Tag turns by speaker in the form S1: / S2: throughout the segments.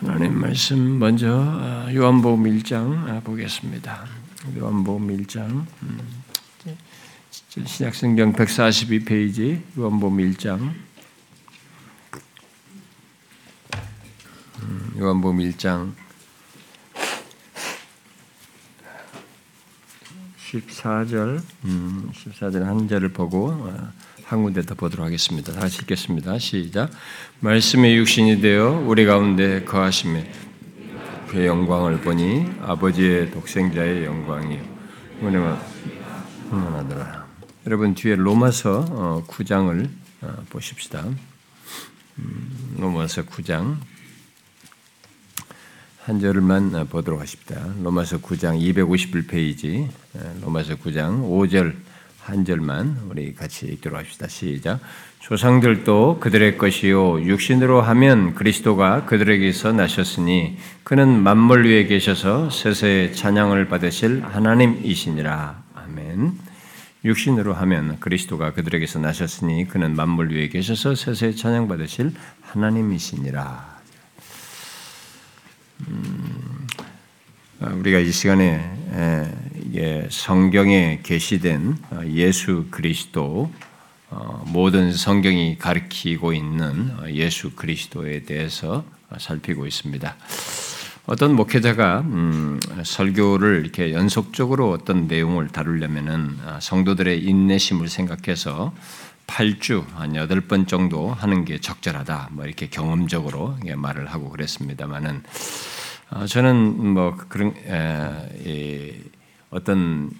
S1: 하나님 말씀 먼저 아, 요한복음 1장 아, 보겠습니다. 요한복음 1장 음, 신약성경 142페이지 요한복음 1장 음, 요한복음 1장 14절 14절 한 절을 보고 아, 한 군데 더 보도록 하겠습니다. 다시 읽겠습니다. 시작. 말씀의 육신이 되어 우리 가운데 거하심에 그의 영광을 보니 아버지의 독생자의 영광이요. 은혜가 충만하더라. 여러분 뒤에 로마서 9장을 어, 어, 보십시다. 음, 로마서 9장 한 절만 보도록 하십니다. 로마서 9장 251페이지, 로마서 9장 5절 한 절만 우리 같이 읽도록 합시다. 시작. 조상들도 그들의 것이요 육신으로 하면 그리스도가 그들에게서 나셨으니 그는 만물 위에 계셔서 세세의 찬양을 받으실 하나님이시니라. 아멘. 육신으로 하면 그리스도가 그들에게서 나셨으니 그는 만물 위에 계셔서 세세의 찬양 받으실 하나님이시니라. 음, 우리가 이 시간에 성경에 게시된 어, 예수 그리스도 어, 모든 성경이 가리키고 있는 어, 예수 그리스도에 대해서 살피고 있습니다. 어떤 목회자가 음, 설교를 이렇게 연속적으로 어떤 내용을 다루려면은 성도들의 인내심을 생각해서 8주 한 8번 정도 하는 게 적절하다. 뭐 이렇게 경험적으로 말을 하고 그랬습니다만은 저는 뭐 그런 에, 어떤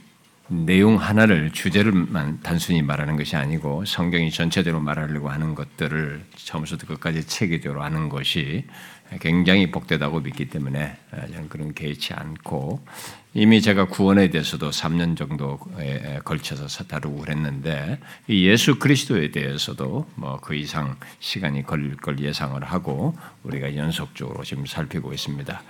S1: 내용 하나를 주제를만 단순히 말하는 것이 아니고 성경이 전체대로 말하려고 하는 것들을 처음부터 끝까지 체계적으로 하는 것이 굉장히 복되다고 믿기 때문에 저는 그런 개의치 않고 이미 제가 구원에 대해서도 3년 정도에 걸쳐서 다루고 그랬는데 예수 그리스도에 대해서도 뭐 그 이상 시간이 걸릴 걸 예상을 하고 우리가 연속적으로 지금 살피고 있습니다.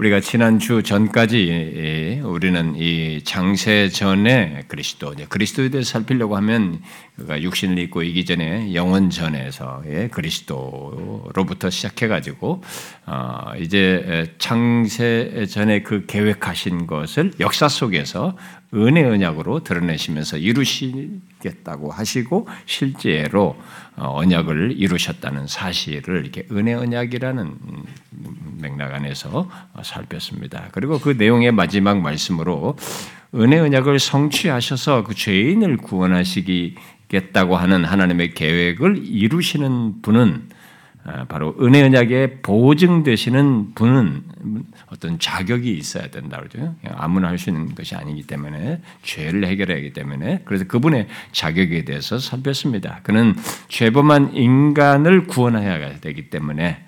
S1: 우리가 지난 주 전까지 우리는 이 장세 전에 그리스도, 그리스도에 대해 살피려고 하면 육신을 입고 이기 전에 영원 전에서의 그리스도로부터 시작해가지고 어, 이제 창세 전에 그 계획하신 것을 역사 속에서 은혜 언약으로 드러내시면서 이루시겠다고 하시고 실제로 어, 언약을 이루셨다는 사실을 이렇게 은혜 언약이라는 맥락 안에서 살폈습니다. 그리고 그 내용의 마지막 말씀으로 은혜 언약을 성취하셔서 그 죄인을 구원하시겠다고 하는 하나님의 계획을 이루시는 분은 아, 바로 은혜 언약의 보증 되시는 분은 어떤 자격이 있어야 된다 그러죠. 아무나 할 수 있는 것이 아니기 때문에 죄를 해결해야 하기 때문에 그래서 그분의 자격에 대해서 살폈습니다. 그는 죄범한 인간을 구원해야 되기 때문에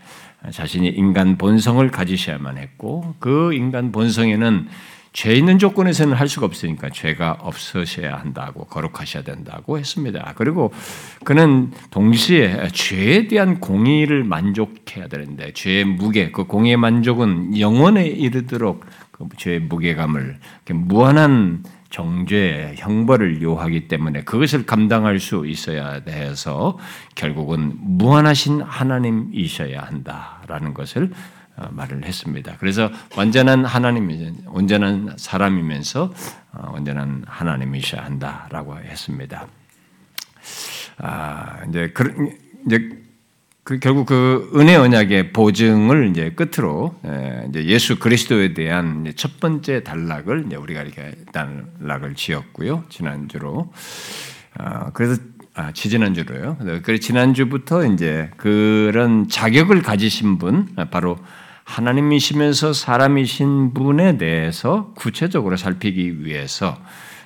S1: 자신이 인간 본성을 가지셔야만 했고 그 인간 본성에는 죄 있는 조건에서는 할 수가 없으니까 죄가 없으셔야 한다고 거룩하셔야 된다고 했습니다. 그리고 그는 동시에 죄에 대한 공의를 만족해야 되는데 죄의 무게, 그 공의의 만족은 영원에 이르도록 그 죄의 무게감을 무한한 정죄, 형벌을 요하기 때문에 그것을 감당할 수 있어야 해서 결국은 무한하신 하나님이셔야 한다라는 것을 어, 말을 했습니다. 그래서 완전한 하나님이 온전한 사람이면서 어, 온전한 하나님이셔야 한다라고 했습니다. 아, 이제 그 이제 그 결국 그 은혜 언약의 보증을 이제 끝으로 예, 이제 예수 그리스도에 대한 첫 번째 단락을 이제 우리가 이렇게 단락을 지었고요 지난주로 아, 그래서 아, 지지난주로요. 그래서 지난주부터 이제 그런 자격을 가지신 분 바로 하나님이시면서 사람이신 분에 대해서 구체적으로 살피기 위해서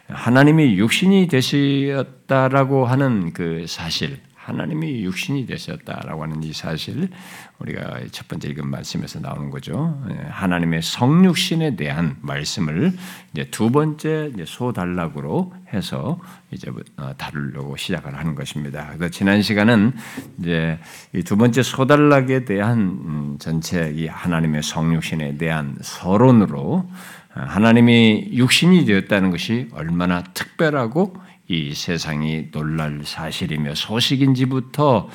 S1: 하나님이 육신이 되셨다라고 하는 그 사실, 하나님이 육신이 되셨다라고 하는 이 사실, 우리가 첫 번째 읽은 말씀에서 나오는 거죠. 예, 하나님의 성육신에 대한 말씀을 이제 두 번째 소단락으로 해서 이제 어, 다루려고 시작을 하는 것입니다. 그래서 지난 시간은 이제 이 두 번째 소단락에 대한 음, 전체 이 하나님의 성육신에 대한 서론으로 어, 하나님이 육신이 되었다는 것이 얼마나 특별하고 이 세상이 놀랄 사실이며 소식인지부터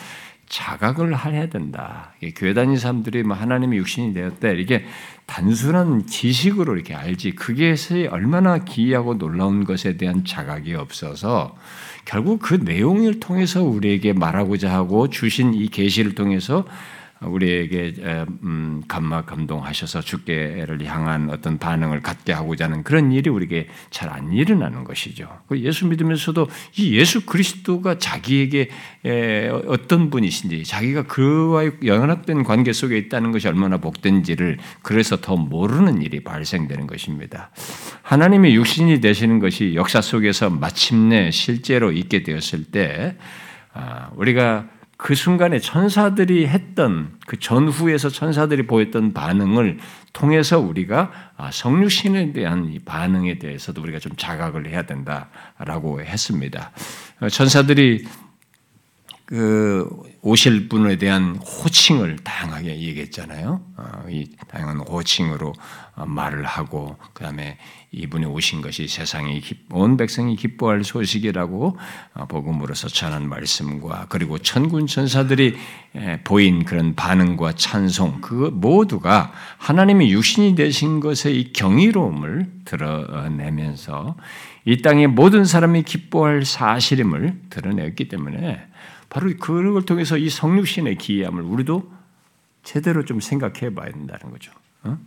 S1: 자각을 해야 된다. 교회 다니는 사람들이 뭐 하나님의 육신이 되었대. 이게 단순한 지식으로 이렇게 알지. 그게 얼마나 기이하고 놀라운 것에 대한 자각이 없어서 결국 그 내용을 통해서 우리에게 말하고자 하고 주신 이 계시를 통해서 우리에게 음, 감마 감동하셔서 주께를 향한 어떤 반응을 갖게 하고자 하는 그런 일이 우리에게 잘 안 일어나는 것이죠. 그 예수 믿으면서도 이 예수 그리스도가 자기에게 어떤 분이신지, 자기가 그와의 연합된 관계 속에 있다는 것이 얼마나 복된지를 그래서 더 모르는 일이 발생되는 것입니다. 하나님의 육신이 되시는 것이 역사 속에서 마침내 실제로 있게 되었을 때 아, 우리가 그 순간에 천사들이 했던 그 전후에서 천사들이 보였던 반응을 통해서 우리가 아, 성육신에 대한 이 반응에 대해서도 우리가 좀 자각을 해야 된다라고 했습니다. 어, 천사들이 그 오실 분에 대한 호칭을 다양하게 얘기했잖아요. 어, 이 다양한 호칭으로 어, 말을 하고 그 다음에 이분이 오신 것이 세상이 온 백성이 기뻐할 소식이라고 어, 복음으로서 전한 말씀과 그리고 천군 천사들이 보인 그런 반응과 찬송 그 모두가 하나님의 육신이 되신 것의 이 경이로움을 드러내면서 이 땅의 모든 사람이 기뻐할 사실임을 드러냈기 때문에 바로 그걸 통해서 이 성육신의 기이함을 우리도 제대로 좀 생각해 봐야 된다는 거죠. 어?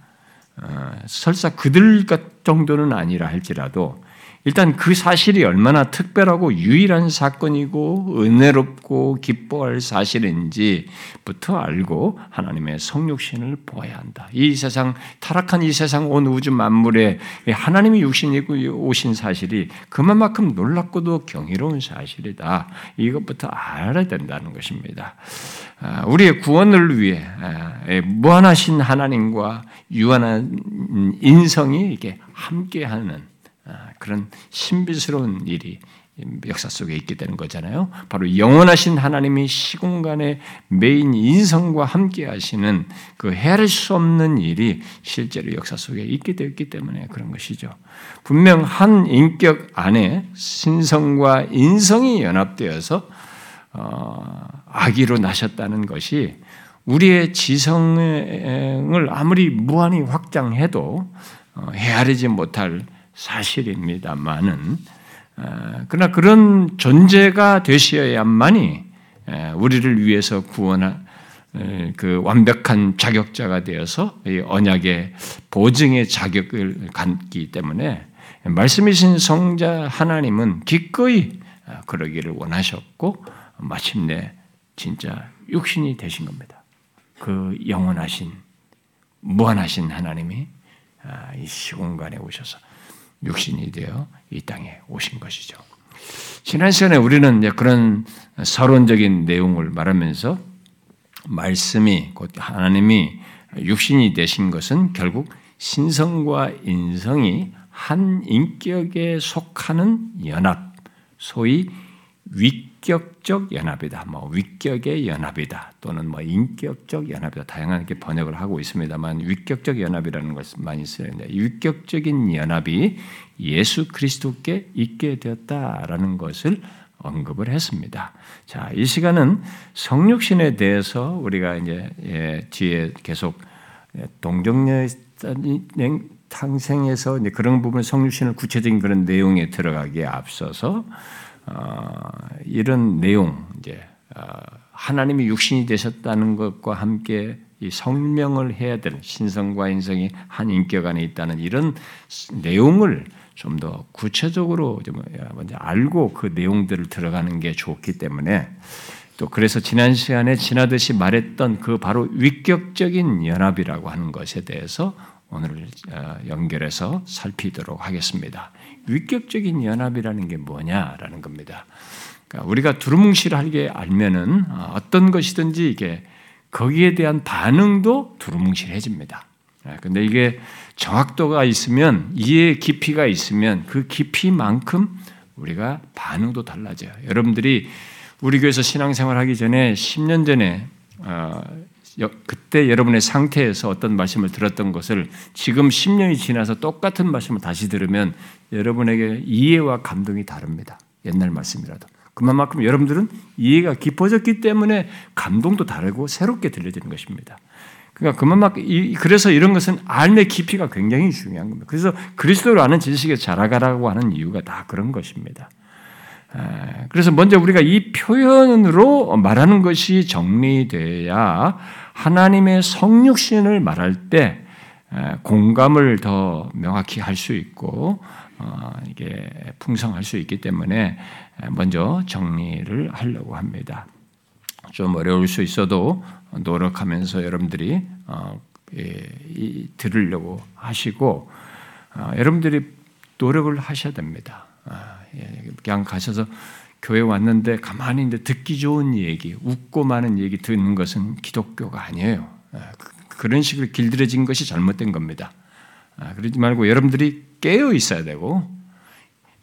S1: 어, 설사 그들 정도는 아니라 할지라도 일단 그 사실이 얼마나 특별하고 유일한 사건이고 은혜롭고 기뻐할 사실인지부터 알고 하나님의 성육신을 보아야 한다. 이 세상 타락한 이 세상 온 우주 만물에 하나님이 육신이 오신 사실이 그만큼 놀랍고도 경이로운 사실이다. 이것부터 알아야 된다는 것입니다. 아, 우리의 구원을 위해 아, 무한하신 하나님과 유한한 인성이 이게 함께하는 아, 그런 신비스러운 일이 역사 속에 있게 되는 거잖아요. 바로 영원하신 하나님이 시공간의 메인 인성과 함께 하시는 그 헤아릴 수 없는 일이 실제로 역사 속에 있게 되었기 때문에 그런 것이죠. 분명 한 인격 안에 신성과 인성이 연합되어서 어, 아기로 나셨다는 것이 우리의 지성을 아무리 무한히 확장해도 어, 헤아리지 못할 사실입니다만은 어, 그러나 그런 존재가 되셔야만이 우리를 위해서 구원한 그 완벽한 자격자가 되어서 언약의 보증의 자격을 갖기 때문에 말씀이신 성자 하나님은 기꺼이 어, 그러기를 원하셨고 마침내 진짜 육신이 되신 겁니다. 그 영원하신 무한하신 하나님이 아, 이 시공간에 오셔서 육신이 되어 이 땅에 오신 것이죠. 지난 시간에 우리는 그런 서론적인 내용을 말하면서 말씀이 곧 하나님이 육신이 되신 것은 결국 신성과 인성이 한 인격에 속하는 연합, 소위 위 위격적 연합이다. 뭐 위격의 연합이다. 또는 뭐 인격적 연합이다. 다양하게 번역을 하고 있습니다만 위격적 연합이라는 것을 많이 쓰는데 위격적인 연합이 예수 그리스도께 있게 되었다라는 것을 언급을 했습니다. 자, 이 시간은 성육신에 대해서 우리가 이제 예, 뒤에 계속 예, 동정녀 탕생에서 그런 부분 성육신을 구체적인 그런 내용에 들어가기에 앞서서 어, 이런 내용 이제 어, 하나님이 육신이 되셨다는 것과 함께 이 성명을 해야 될 신성과 인성이 한 인격 안에 있다는 이런 내용을 좀 더 구체적으로 좀 먼저 알고 그 내용들을 들어가는 게 좋기 때문에 또 그래서 지난 시간에 지나듯이 말했던 그 바로 위격적인 연합이라고 하는 것에 대해서 오늘 어, 연결해서 살피도록 하겠습니다. 위격적인 연합이라는 게 뭐냐라는 겁니다. 그러니까 우리가 두루뭉실하게 알면은 어, 어떤 것이든지 이게 거기에 대한 반응도 두루뭉실해집니다. 예, 근데 이게 정확도가 있으면 이해 깊이가 있으면 그 깊이만큼 우리가 반응도 달라져요. 여러분들이 우리 교회에서 신앙생활 하기 전에 10년 전에 어, 그때 여러분의 상태에서 어떤 말씀을 들었던 것을 지금 10년이 지나서 똑같은 말씀을 다시 들으면 여러분에게 이해와 감동이 다릅니다. 옛날 말씀이라도. 그만큼 여러분들은 이해가 깊어졌기 때문에 감동도 다르고 새롭게 들려지는 것입니다. 그러니까 그만큼 그래서 이런 것은 알의 깊이가 굉장히 중요한 겁니다. 그래서 그리스도를 아는 지식에 자라가라고 하는 이유가 다 그런 것입니다. 그래서 먼저 우리가 이 표현으로 말하는 것이 정리돼야 하나님의 성육신을 말할 때 공감을 더 명확히 할 수 있고 어, 이게 풍성할 수 있기 때문에 먼저 정리를 하려고 합니다. 좀 어려울 수 있어도 노력하면서 여러분들이 어, 예, 들으려고 하시고 어, 여러분들이 노력을 하셔야 됩니다. 아, 예, 그냥 가셔서 교회 왔는데 가만히 있는데 듣기 좋은 얘기, 웃고 많은 얘기 듣는 것은 기독교가 아니에요. 아, 그, 그런 식으로 길들여진 것이 잘못된 겁니다. 아, 그러지 말고 여러분들이 깨어 있어야 되고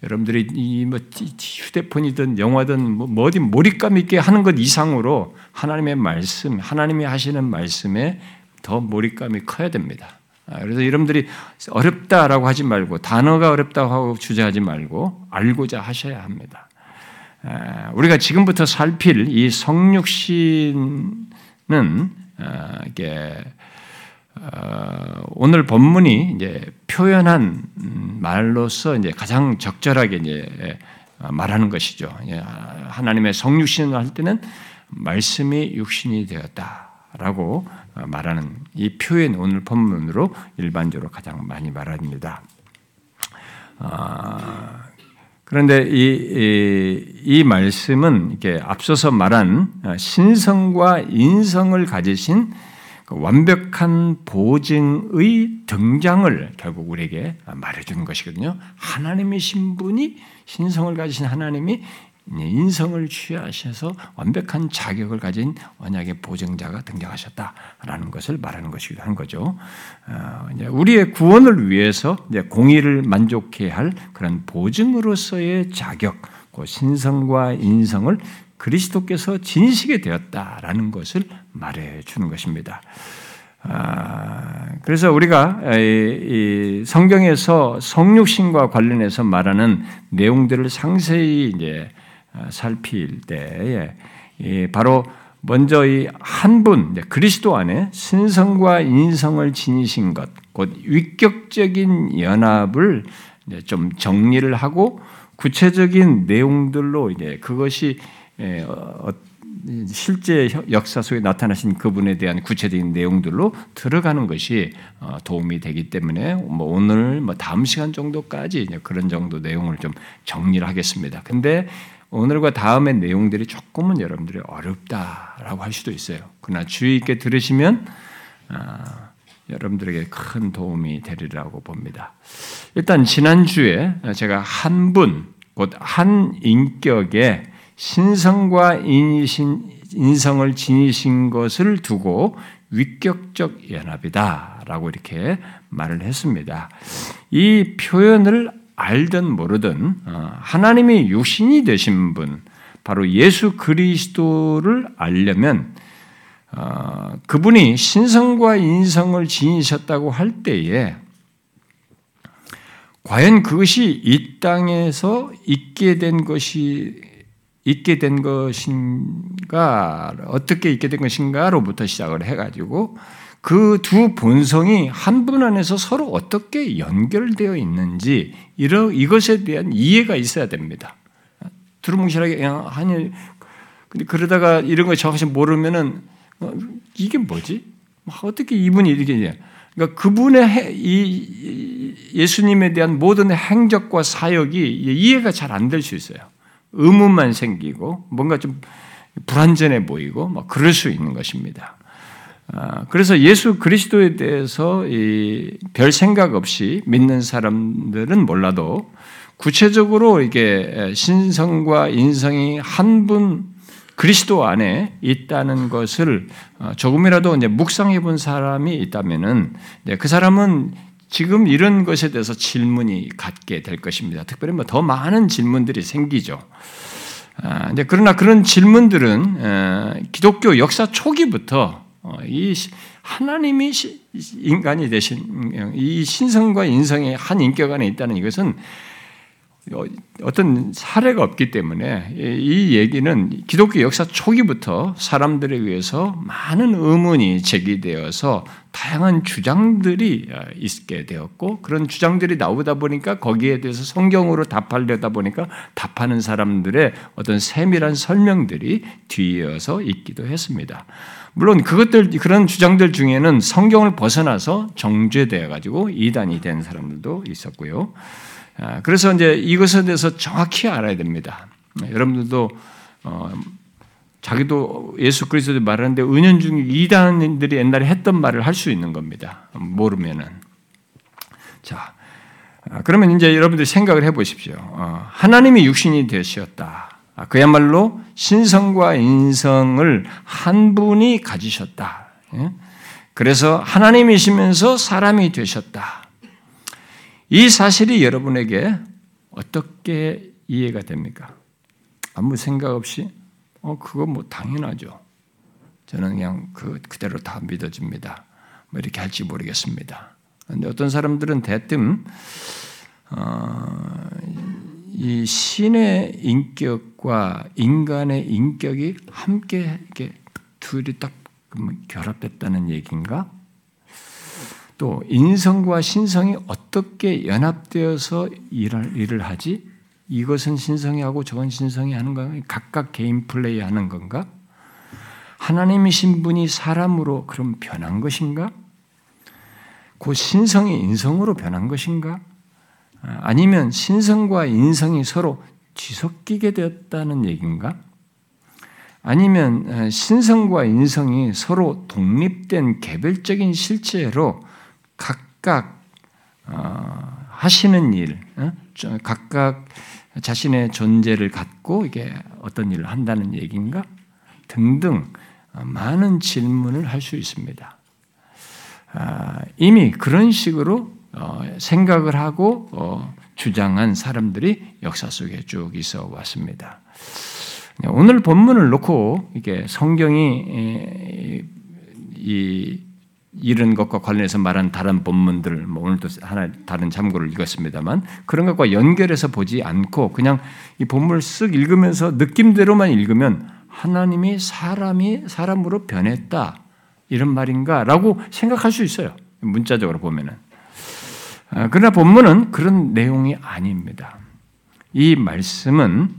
S1: 여러분들이 이 뭐 휴대폰이든 영화든 뭐, 뭐 어디 몰입감 있게 하는 것 이상으로 하나님의 말씀, 하나님이 하시는 말씀에 더 몰입감이 커야 됩니다. 아, 그래서 여러분들이 어렵다라고 하지 말고 단어가 어렵다고 하고 주저하지 말고 알고자 하셔야 합니다. 아, 우리가 지금부터 살필 이 성육신은 이게 어, 오늘 본문이 이제 표현한 말로서 이제 가장 적절하게 이제 말하는 것이죠. 하나님의 성육신을 할 때는 말씀이 육신이 되었다라고 말하는 이 표현 오늘 본문으로 일반적으로 가장 많이 말합니다. 아, 그런데 이, 이, 이, 말씀은 이렇게 앞서서 말한 신성과 인성을 가지신 그 완벽한 보증의 등장을 결국 우리에게 말해주는 것이거든요. 하나님의 신분이 신성을 가지신 하나님이 인성을 취하셔서 완벽한 자격을 가진 언약의 보증자가 등장하셨다라는 것을 말하는 것이기도 한 거죠. 어, 우리의 구원을 위해서 공의를 만족해 할 그런 보증으로서의 자격, 그 신성과 인성을 그리스도께서 진시게 되었다라는 것을 말해 주는 것입니다. 아, 그래서 우리가 성경에서 성육신과 관련해서 말하는 내용들을 상세히 이제 살필 때에 바로 먼저 이 한 분, 그리스도 안에 신성과 인성을 지니신 것, 곧 위격적인 연합을 좀 정리를 하고 구체적인 내용들로 이제 그것이 예, 어, 실제 역사 속에 나타나신 그분에 대한 구체적인 내용들로 들어가는 것이 어, 도움이 되기 때문에 뭐 오늘 뭐 다음 시간 정도까지 그런 정도 내용을 좀 정리를 하겠습니다. 근데 오늘과 다음의 내용들이 조금은 여러분들이 어렵다라고 할 수도 있어요. 그러나 주의 있게 들으시면 아, 여러분들에게 큰 도움이 되리라고 봅니다. 일단 지난주에 제가 한 분, 곧 한 인격의 신성과 인신, 인성을 지니신 것을 두고 위격적 연합이다라고 이렇게 말을 했습니다. 이 표현을 알든 모르든 어, 하나님이 육신이 되신 분, 바로 예수 그리스도를 알려면 어, 그분이 신성과 인성을 지니셨다고 할 때에 과연 그것이 이 땅에서 있게 된 것이 있게 된 것인가, 어떻게 있게 된 것인가로부터 시작을 해가지고 그 두 본성이 한 분 안에서 서로 어떻게 연결되어 있는지 이러, 이것에 대한 이해가 있어야 됩니다. 두루뭉실하게 그냥 하니 근데 그러다가 이런 거 정확히 모르면은 어, 이게 뭐지? 어떻게 이분이 이렇게 그러니까 그분의 해, 이 예수님에 대한 모든 행적과 사역이 이해가 잘 안 될 수 있어요. 의문만 생기고 뭔가 좀 불안전해 보이고 막 그럴 수 있는 것입니다. 아, 그래서 예수 그리스도에 대해서 별 생각 없이 믿는 사람들은 몰라도 구체적으로 이게 신성과 인성이 한 분 그리스도 안에 있다는 것을 어, 조금이라도 이제 묵상해 본 사람이 있다면은 그 사람은 지금 이런 것에 대해서 질문이 갖게 될 것입니다. 특별히 뭐 더 많은 질문들이 생기죠. 아, 그러나 그런 질문들은 기독교 역사 초기부터 어, 이 하나님이 인간이 되신 이 신성과 인성의 한 인격 안에 있다는 이것은 어떤 사례가 없기 때문에 이 얘기는 기독교 역사 초기부터 사람들에 의해서 많은 의문이 제기되어서 다양한 주장들이 있게 되었고 그런 주장들이 나오다 보니까 거기에 대해서 성경으로 답하려다 보니까 답하는 사람들의 어떤 세밀한 설명들이 뒤이어서 있기도 했습니다. 물론 그것들 그런 주장들 중에는 성경을 벗어나서 정죄되어 가지고 이단이 된 사람들도 있었고요. 아, 그래서 이제 이것에 대해서 정확히 알아야 됩니다. 여러분들도 어, 자기도 예수 그리스도 말하는데 은연중 이단인들이 옛날에 했던 말을 할 수 있는 겁니다. 모르면은 자 아, 그러면 이제 여러분들 생각을 해보십시오. 어, 하나님이 육신이 되셨다. 아, 그야말로 신성과 인성을 한 분이 가지셨다. 예? 그래서 하나님이시면서 사람이 되셨다. 이 사실이 여러분에게 어떻게 이해가 됩니까? 아무 생각 없이 어 그거 뭐 당연하죠. 저는 그냥 그 그대로 다 믿어집니다. 뭐 이렇게 할지 모르겠습니다. 그런데 어떤 사람들은 대뜸 어, 이 신의 인격 과 인간의 인격이 함께 이렇게 둘이 딱 결합됐다는 얘기인가? 또 인성과 신성이 어떻게 연합되어서 일을, 일을 하지? 이것은 신성이 하고 저건 신성이 하는 건가? 각각 개인 플레이 하는 건가? 하나님이신 분이 사람으로 그럼 변한 것인가? 그 신성이 인성으로 변한 것인가? 아니면 신성과 인성이 서로 뒤섞이게 되었다는 얘기인가? 아니면 신성과 인성이 서로 독립된 개별적인 실체로 각각 어, 하시는 일, 어? 각각 자신의 존재를 갖고 이게 어떤 일을 한다는 얘기인가? 등등 많은 질문을 할 수 있습니다. 아, 이미 그런 식으로 어, 생각을 하고 어, 주장한 사람들이 역사 속에 쭉 있어 왔습니다. 오늘 본문을 놓고 이게 성경이 이 이런 것과 관련해서 말한 다른 본문들, 뭐 오늘도 하나 다른 참고를 읽었습니다만 그런 것과 연결해서 보지 않고 그냥 이 본문을 쓱 읽으면서 느낌대로만 읽으면 하나님이 사람이 사람으로 변했다 이런 말인가라고 생각할 수 있어요. 문자적으로 보면은. 아, 그러나 본문은 그런 내용이 아닙니다. 이 말씀은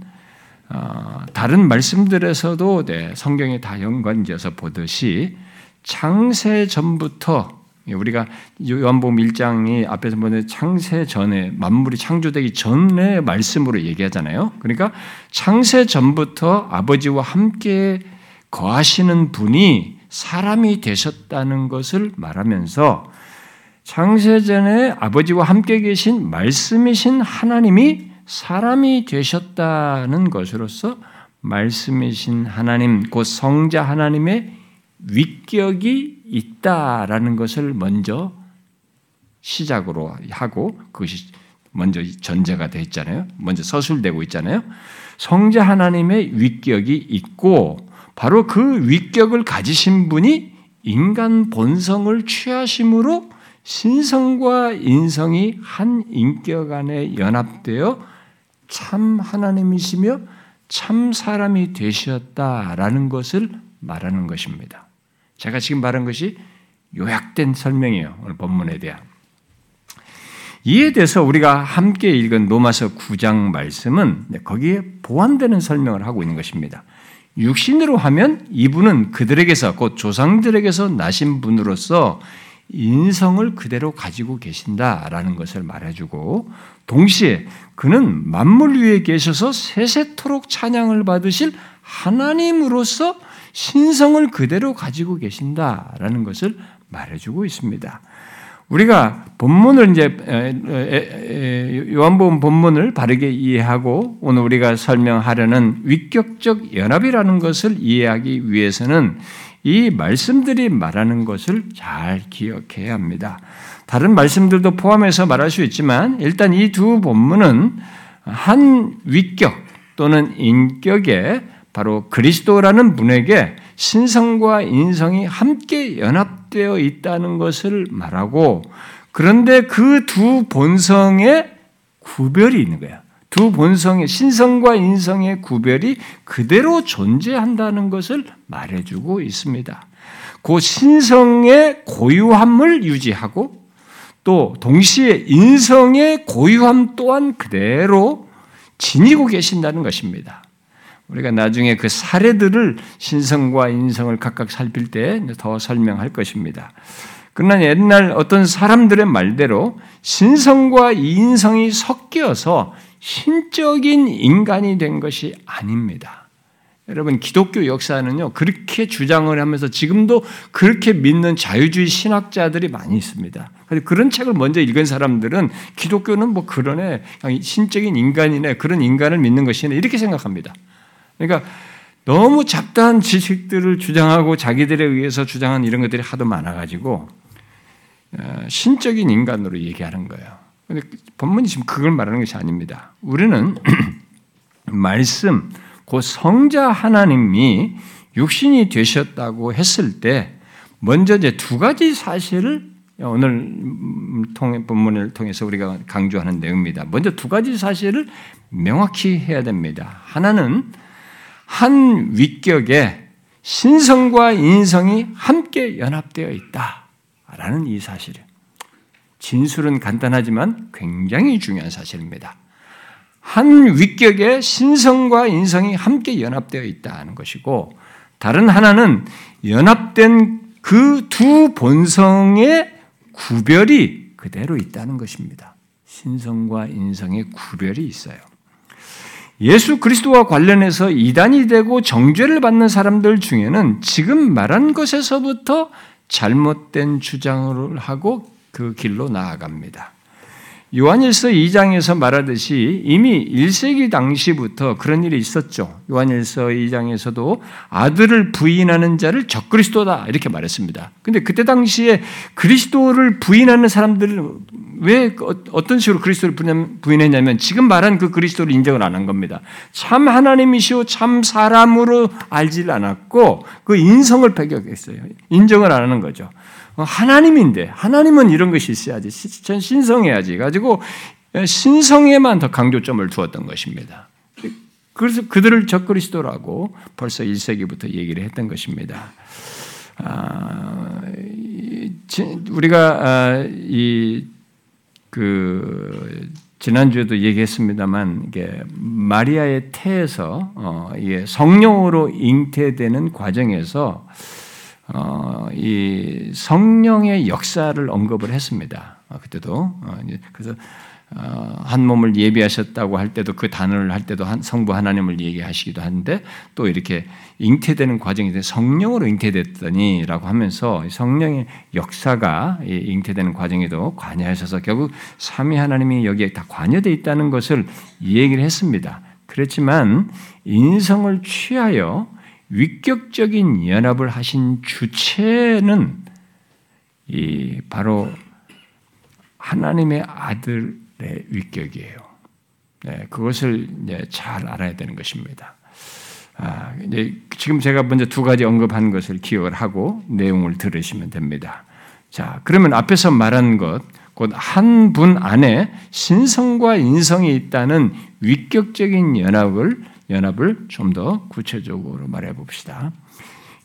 S1: 어, 다른 말씀들에서도 네, 성경에 다 연관지어서 보듯이 창세 전부터 우리가 요한복음 1장이 앞에서 보는 창세 전에 만물이 창조되기 전의 말씀으로 얘기하잖아요. 그러니까 창세 전부터 아버지와 함께 거하시는 분이 사람이 되셨다는 것을 말하면서 창세전에 아버지와 함께 계신 말씀이신 하나님이 사람이 되셨다는 것으로서 말씀이신 하나님, 곧 성자 하나님의 위격이 있다라는 것을 먼저 시작으로 하고 그것이 먼저 전제가 되어 있잖아요. 먼저 서술되고 있잖아요. 성자 하나님의 위격이 있고 바로 그 위격을 가지신 분이 인간 본성을 취하심으로 신성과 인성이 한 인격 안에 연합되어 참 하나님이시며 참 사람이 되셨다라는 것을 말하는 것입니다. 제가 지금 말한 것이 요약된 설명이에요. 오늘 본문에 대한. 이에 대해서 우리가 함께 읽은 로마서 9장 말씀은 거기에 보완되는 설명을 하고 있는 것입니다. 육신으로 하면 이분은 그들에게서 곧 조상들에게서 나신 분으로서 인성을 그대로 가지고 계신다라는 것을 말해주고 동시에 그는 만물 위에 계셔서 세세토록 찬양을 받으실 하나님으로서 신성을 그대로 가지고 계신다라는 것을 말해주고 있습니다. 우리가 본문을 이제 요한복음 본문을 바르게 이해하고 오늘 우리가 설명하려는 위격적 연합이라는 것을 이해하기 위해서는 이 말씀들이 말하는 것을 잘 기억해야 합니다. 다른 말씀들도 포함해서 말할 수 있지만 일단 이 두 본문은 한 위격 또는 인격에 바로 그리스도라는 분에게 신성과 인성이 함께 연합되어 있다는 것을 말하고 그런데 그 두 본성에 구별이 있는 거야. 두 본성의 신성과 인성의 구별이 그대로 존재한다는 것을 말해주고 있습니다. 그 신성의 고유함을 유지하고 또 동시에 인성의 고유함 또한 그대로 지니고 계신다는 것입니다. 우리가 나중에 그 사례들을 신성과 인성을 각각 살필 때 더 설명할 것입니다. 그러나 옛날 어떤 사람들의 말대로 신성과 인성이 섞여서 신적인 인간이 된 것이 아닙니다. 여러분 기독교 역사는요 그렇게 주장을 하면서 지금도 그렇게 믿는 자유주의 신학자들이 많이 있습니다. 그런 책을 먼저 읽은 사람들은 기독교는 뭐 그러네 신적인 인간이네 그런 인간을 믿는 것이네 이렇게 생각합니다. 그러니까 너무 잡다한 지식들을 주장하고 자기들에 의해서 주장한 이런 것들이 하도 많아가지고 어, 신적인 인간으로 얘기하는 거예요. 근데 본문이 지금 그걸 말하는 것이 아닙니다. 우리는 말씀, 그 성자 하나님이 육신이 되셨다고 했을 때 먼저 이제 두 가지 사실을 오늘 통해 본문을 통해서 우리가 강조하는 내용입니다. 먼저 두 가지 사실을 명확히 해야 됩니다. 하나는 한 위격에 신성과 인성이 함께 연합되어 있다라는 이 사실이에요. 진술은 간단하지만 굉장히 중요한 사실입니다. 한 위격에 신성과 인성이 함께 연합되어 있다는 것이고 다른 하나는 연합된 그 두 본성의 구별이 그대로 있다는 것입니다. 신성과 인성의 구별이 있어요. 예수 그리스도와 관련해서 이단이 되고 정죄를 받는 사람들 중에는 지금 말한 것에서부터 잘못된 주장을 하고 그 길로 나아갑니다. 요한일서 2장에서 말하듯이 이미 1세기 당시부터 그런 일이 있었죠. 요한일서 2장에서도 아들을 부인하는 자를 적그리스도다 이렇게 말했습니다. 근데 그때 당시에 그리스도를 부인하는 사람들은 왜 어떤 식으로 그리스도를 부인했냐면 지금 말한 그 그리스도를 인정을 안 한 겁니다. 참 하나님이시오 참 사람으로 알지 않았고 그 인성을 배격했어요. 인정을 안 하는 거죠. 어, 하나님인데 하나님은 이런 것이 있어야지 신성해야지 가지고 신성에만 더 강조점을 두었던 것입니다. 그래서 그들을 적그리스도라고 벌써 1세기부터 얘기를 했던 것입니다. 아, 우리가 아, 이그 지난주에도 얘기했습니다만 이게 마리아의 태에서 어, 성령으로 잉태되는 과정에서 어, 이 성령의 역사를 언급을 했습니다. 어, 그때도 어, 그래서 어, 한 몸을 예비하셨다고 할 때도 그 단어를 할 때도 한, 성부 하나님을 얘기하시기도 하는데 또 이렇게 잉태되는 과정이 성령으로 잉태됐더니라고 하면서 성령의 역사가 잉태되는 과정에도 관여하셔서 결국 삼위 하나님이 여기에 다 관여되어 있다는 것을 얘기를 했습니다. 그렇지만 인성을 취하여 위격적인 연합을 하신 주체는 이 바로 하나님의 아들의 위격이에요. 네, 그것을 잘 알아야 되는 것입니다. 아, 지금 제가 먼저 두 가지 언급한 것을 기억을 하고 내용을 들으시면 됩니다. 자, 그러면 앞에서 말한 것, 곧 한 분 안에 신성과 인성이 있다는 위격적인 연합을 연합을 좀 더 구체적으로 말해 봅시다.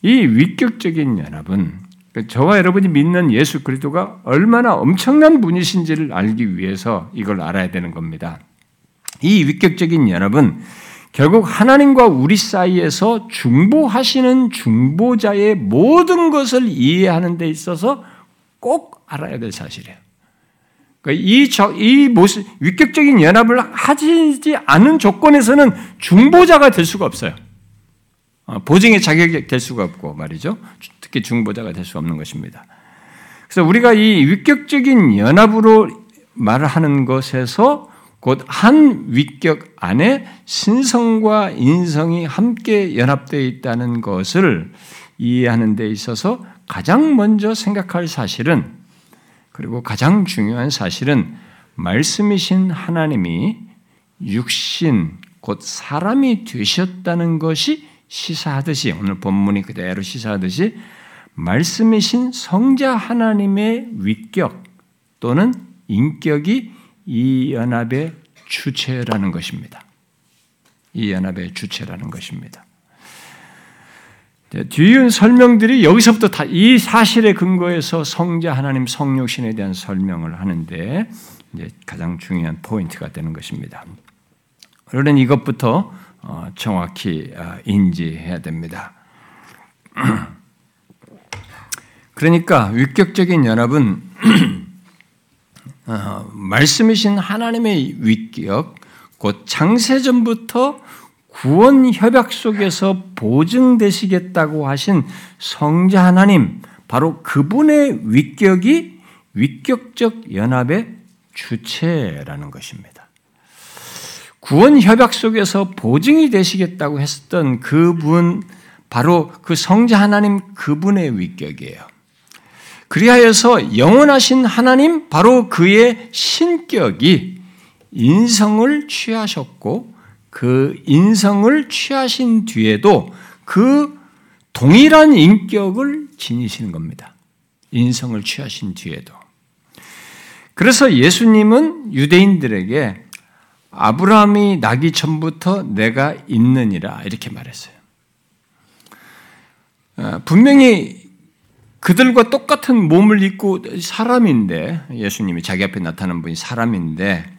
S1: 이 위격적인 연합은 그 저와 여러분이 믿는 예수 그리스도가 얼마나 엄청난 분이신지를 알기 위해서 이걸 알아야 되는 겁니다. 이 위격적인 연합은 결국 하나님과 우리 사이에서 중보하시는 중보자의 모든 것을 이해하는 데 있어서 꼭 알아야 될 사실이에요. 그러니까 이, 저, 이 모습, 위격적인 연합을 하지 않은 조건에서는 중보자가 될 수가 없어요. 어, 보증의 자격이 될 수가 없고 말이죠. 특히 중보자가 될 수 없는 것입니다. 그래서 우리가 이 위격적인 연합으로 말을 하는 것에서 곧 한 위격 안에 신성과 인성이 함께 연합되어 있다는 것을 이해하는 데 있어서 가장 먼저 생각할 사실은 그리고 가장 중요한 사실은 말씀이신 하나님이 육신, 곧 사람이 되셨다는 것이 시사하듯이, 오늘 본문이 그대로 시사하듯이, 말씀이신 성자 하나님의 위격 또는 인격이 이 연합에 주체라는 것입니다. 이 연합의 주체라는 것입니다. 뒤이은 설명들이 여기서부터 다 이 사실에 근거해서 성자 하나님 성육신에 대한 설명을 하는데 이제 가장 중요한 포인트가 되는 것입니다. 우리는 이것부터 어, 정확히 아, 인지해야 됩니다. 그러니까 위격적인 연합은 어, 말씀이신 하나님의 위격, 곧 창세전부터 구원 협약 속에서 보증되시겠다고 하신 성자 하나님, 바로 그분의 위격이 위격적 연합의 주체라는 것입니다. 구원 협약 속에서 보증이 되시겠다고 했었던 그분, 바로 그 성자 하나님 그분의 위격이에요. 그리하여서 영원하신 하나님, 바로 그의 신격이 인성을 취하셨고, 그 인성을 취하신 뒤에도 그 동일한 인격을 지니시는 겁니다. 인성을 취하신 뒤에도. 그래서 예수님은 유대인들에게 아브라함이 나기 전부터 내가 있느니라 이렇게 말했어요. 어, 분명히 그들과 똑같은 몸을 입고 사람인데 예수님이 자기 앞에 나타난 분이 사람인데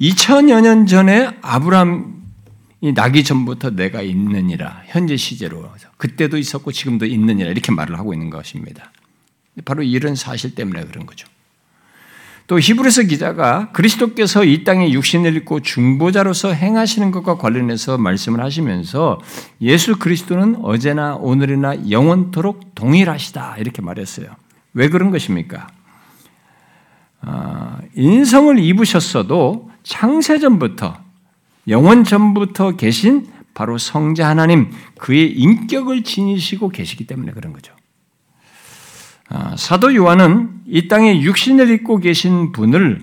S1: 2000여 년 전에 아브라함이 나기 전부터 내가 있느니라 현재 시제로 그때도 있었고 지금도 있느니라 이렇게 말을 하고 있는 것입니다. 바로 이런 사실 때문에 그런 거죠. 또 히브리서 기자가 그리스도께서 이 땅에 육신을 입고 중보자로서 행하시는 것과 관련해서 말씀을 하시면서 예수 그리스도는 어제나 오늘이나 영원토록 동일하시다 이렇게 말했어요. 왜 그런 것입니까? 아, 인성을 입으셨어도 창세전부터 영원 전부터 계신 바로 성자 하나님 그의 인격을 지니시고 계시기 때문에 그런 거죠. 아, 사도 요한은 이 땅에 육신을 입고 계신 분을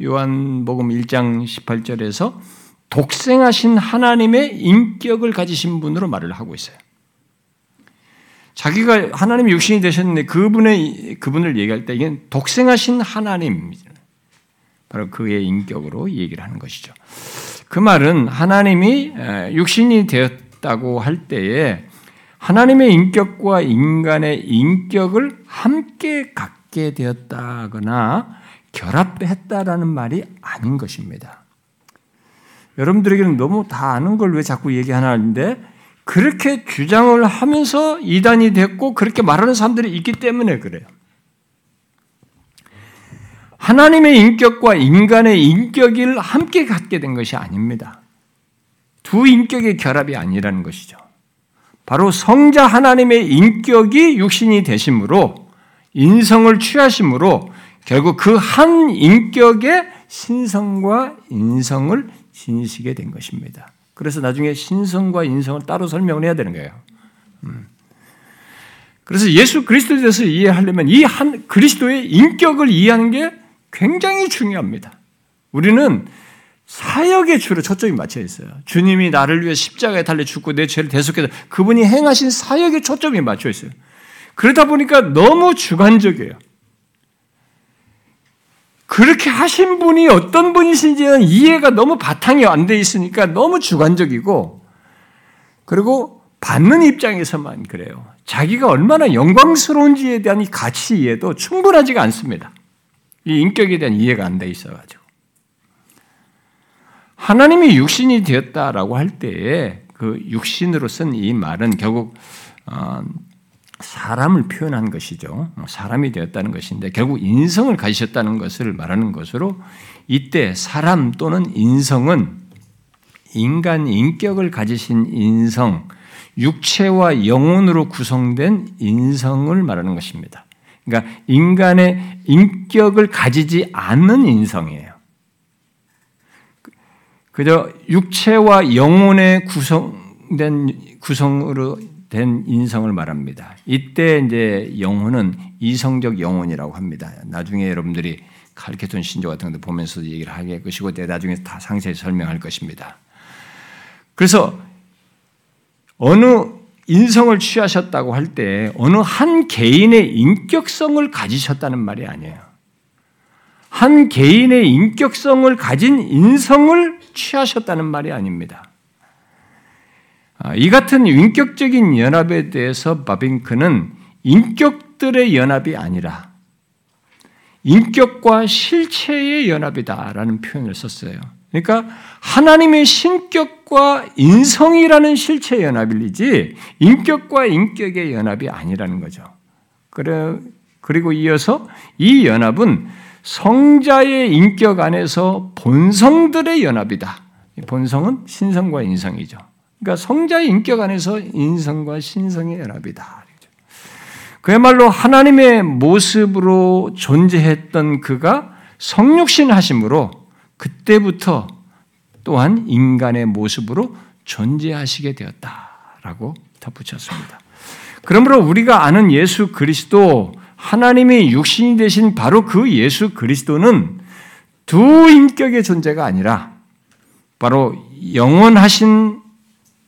S1: 요한복음 1장 18절에서 독생하신 하나님의 인격을 가지신 분으로 말을 하고 있어요. 자기가 하나님의 육신이 되셨는데 그분의 그분을 얘기할 때 이게 독생하신 하나님 바로 그의 인격으로 얘기를 하는 것이죠. 그 말은 하나님이 육신이 되었다고 할 때에 하나님의 인격과 인간의 인격을 함께 갖게 되었다거나 결합했다라는 말이 아닌 것입니다. 여러분들에게는 너무 다 아는 걸 왜 자꾸 얘기하나는데 그렇게 주장을 하면서 이단이 됐고 그렇게 말하는 사람들이 있기 때문에 그래요. 하나님의 인격과 인간의 인격을 함께 갖게 된 것이 아닙니다. 두 인격의 결합이 아니라는 것이죠. 바로 성자 하나님의 인격이 육신이 되심으로 인성을 취하심으로 결국 그 한 인격의 신성과 인성을 지니시게 된 것입니다. 그래서 나중에 신성과 인성을 따로 설명을 해야 되는 거예요. 음. 그래서 예수 그리스도에 대해서 이해하려면 이 한 그리스도의 인격을 이해하는 게 굉장히 중요합니다. 우리는 사역에 주로 초점이 맞춰 있어요. 주님이 나를 위해 십자가에 달려 죽고 내 죄를 대속해서 그분이 행하신 사역에 초점이 맞춰 있어요. 그러다 보니까 너무 주관적이에요. 그렇게 하신 분이 어떤 분이신지는 이해가 너무 바탕이 안 돼 있으니까 너무 주관적이고 그리고 받는 입장에서만 그래요. 자기가 얼마나 영광스러운지에 대한 가치 이해도 충분하지가 않습니다. 이 인격에 대한 이해가 안 돼 있어가지고. 하나님이 육신이 되었다라고 할 때에 그 육신으로 쓴 이 말은 결국 어, 사람을 표현한 것이죠. 사람이 되었다는 것인데 결국 인성을 가지셨다는 것을 말하는 것으로 이때 사람 또는 인성은 인간 인격을 가지신 인성, 육체와 영혼으로 구성된 인성을 말하는 것입니다. 그러니까 인간의 인격을 가지지 않는 인성이에요. 그저 육체와 영혼의 구성된 구성으로 된 인성을 말합니다. 이때 이제 영혼은 이성적 영혼이라고 합니다. 나중에 여러분들이 칼케톤 신조 같은 데 보면서 얘기를 하게 것이고 나중에 다 상세히 설명할 것입니다. 그래서 어느 인성을 취하셨다고 할 때 어느 한 개인의 인격성을 가지셨다는 말이 아니에요. 한 개인의 인격성을 가진 인성을 취하셨다는 말이 아닙니다. 아, 이 같은 인격적인 연합에 대해서 바빙크는 인격들의 연합이 아니라 인격과 실체의 연합이다라는 표현을 썼어요. 그러니까 하나님의 신격과 인성이라는 실체 연합이지 인격과 인격의 연합이 아니라는 거죠. 그래 그리고 이어서 이 연합은 성자의 인격 안에서 본성들의 연합이다. 본성은 신성과 인성이죠. 그러니까 성자의 인격 안에서 인성과 신성의 연합이다. 그야말로 하나님의 모습으로 존재했던 그가 성육신 하심으로 그때부터 또한 인간의 모습으로 존재하시게 되었다라고 덧붙였습니다. 그러므로 우리가 아는 예수 그리스도 하나님의 육신이 되신 바로 그 예수 그리스도는 두 인격의 존재가 아니라 바로 영원하신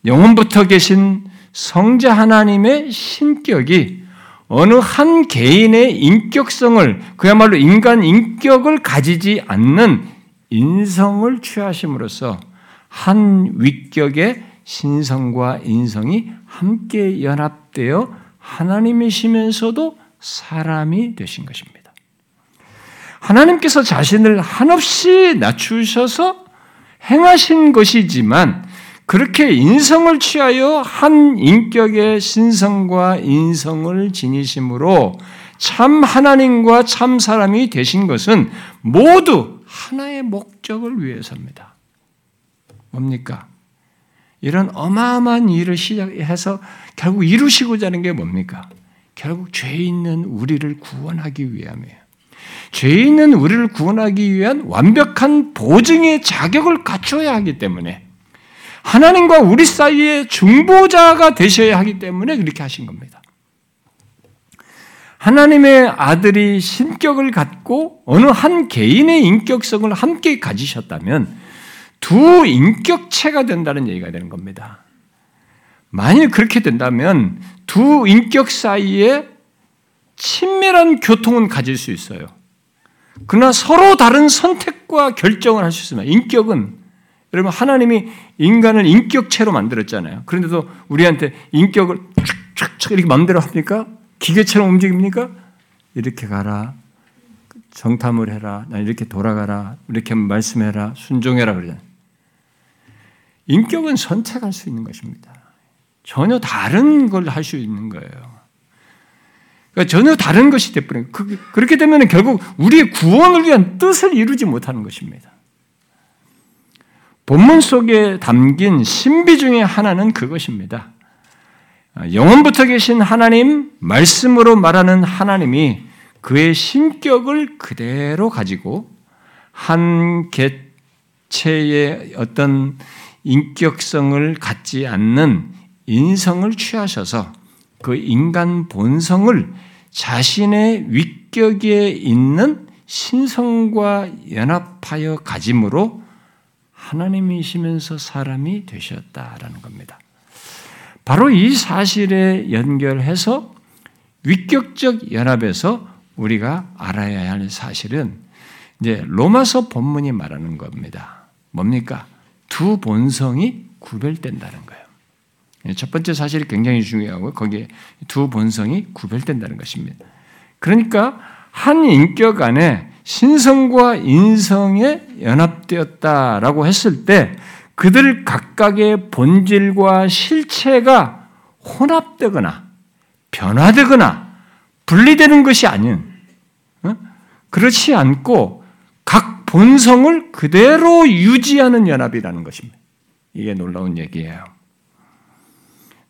S1: 영원부터 계신 성자 하나님의 신격이 어느 한 개인의 인격성을 그야말로 인간 인격을 가지지 않는 인성을 취하심으로써 한 위격의 신성과 인성이 함께 연합되어 하나님이시면서도 사람이 되신 것입니다. 하나님께서 자신을 한없이 낮추셔서 행하신 것이지만 그렇게 인성을 취하여 한 인격의 신성과 인성을 지니심으로 참 하나님과 참 사람이 되신 것은 모두 하나의 목적을 위해서입니다. 뭡니까? 이런 어마어마한 일을 시작해서 결국 이루시고자 하는 게 뭡니까? 결국 죄 있는 우리를 구원하기 위함이에요. 죄 있는 우리를 구원하기 위한 완벽한 보증의 자격을 갖춰야 하기 때문에 하나님과 우리 사이의 중보자가 되셔야 하기 때문에 그렇게 하신 겁니다. 하나님의 아들이 신격을 갖고 어느 한 개인의 인격성을 함께 가지셨다면 두 인격체가 된다는 얘기가 되는 겁니다. 만일 그렇게 된다면 두 인격 사이에 친밀한 교통은 가질 수 있어요. 그러나 서로 다른 선택과 결정을 할 수 있습니다. 인격은 여러분 하나님이 인간을 인격체로 만들었잖아요. 그런데도 우리한테 인격을 촥촥촥 이렇게 마음대로 합니까? 기계처럼 움직입니까? 이렇게 가라. 정탐을 해라. 나 이렇게 돌아가라. 이렇게 말씀해라. 순종해라 그러잖아요. 인격은 선택할 수 있는 것입니다. 전혀 다른 걸 할 수 있는 거예요. 그러니까 전혀 다른 것이 돼버린 그, 그렇게 되면 결국 우리의 구원을 위한 뜻을 이루지 못하는 것입니다. 본문 속에 담긴 신비 중의 하나는 그것입니다. 영원부터 계신 하나님, 말씀으로 말하는 하나님이 그의 신격을 그대로 가지고 한 개체의 어떤 인격성을 갖지 않는 인성을 취하셔서 그 인간 본성을 자신의 위격에 있는 신성과 연합하여 가짐으로 하나님이시면서 사람이 되셨다라는 겁니다. 바로 이 사실에 연결해서 위격적 연합에서 우리가 알아야 할 사실은 이제 로마서 본문이 말하는 겁니다. 뭡니까? 두 본성이 구별된다는 거예요. 첫 번째 사실이 굉장히 중요하고 거기에 두 본성이 구별된다는 것입니다. 그러니까 한 인격 안에 신성과 인성에 연합되었다라고 했을 때 그들 각각의 본질과 실체가 혼합되거나 변화되거나 분리되는 것이 아닌 어? 그렇지 않고 각 본성을 그대로 유지하는 연합이라는 것입니다. 이게 놀라운 얘기예요.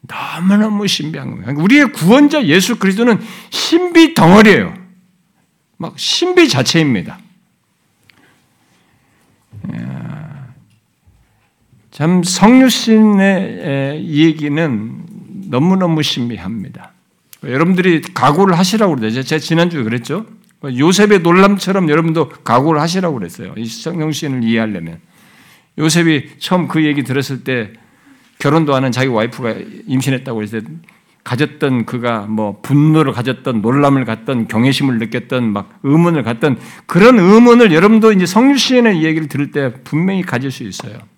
S1: 너무너무 신비한 겁니다. 우리의 구원자 예수 그리스도는 신비 덩어리예요. 막 신비 자체입니다. 참 성유신의 얘기는 너무너무 신비합니다. 여러분들이 각오를 하시라고 그러죠. 제가 지난주에 그랬죠. 요셉의 놀람처럼 여러분도 각오를 하시라고 그랬어요. 이 성령신을 이해하려면. 요셉이 처음 그 얘기 들었을 때 결혼도 하는 자기 와이프가 임신했다고 했을 때 가졌던 그가 뭐 분노를 가졌던 놀람을 갖던 경외심을 느꼈던 막 의문을 갖던 그런 의문을 여러분도 이제 성시인의 얘기를 들을 때 분명히 가질 수 있어요.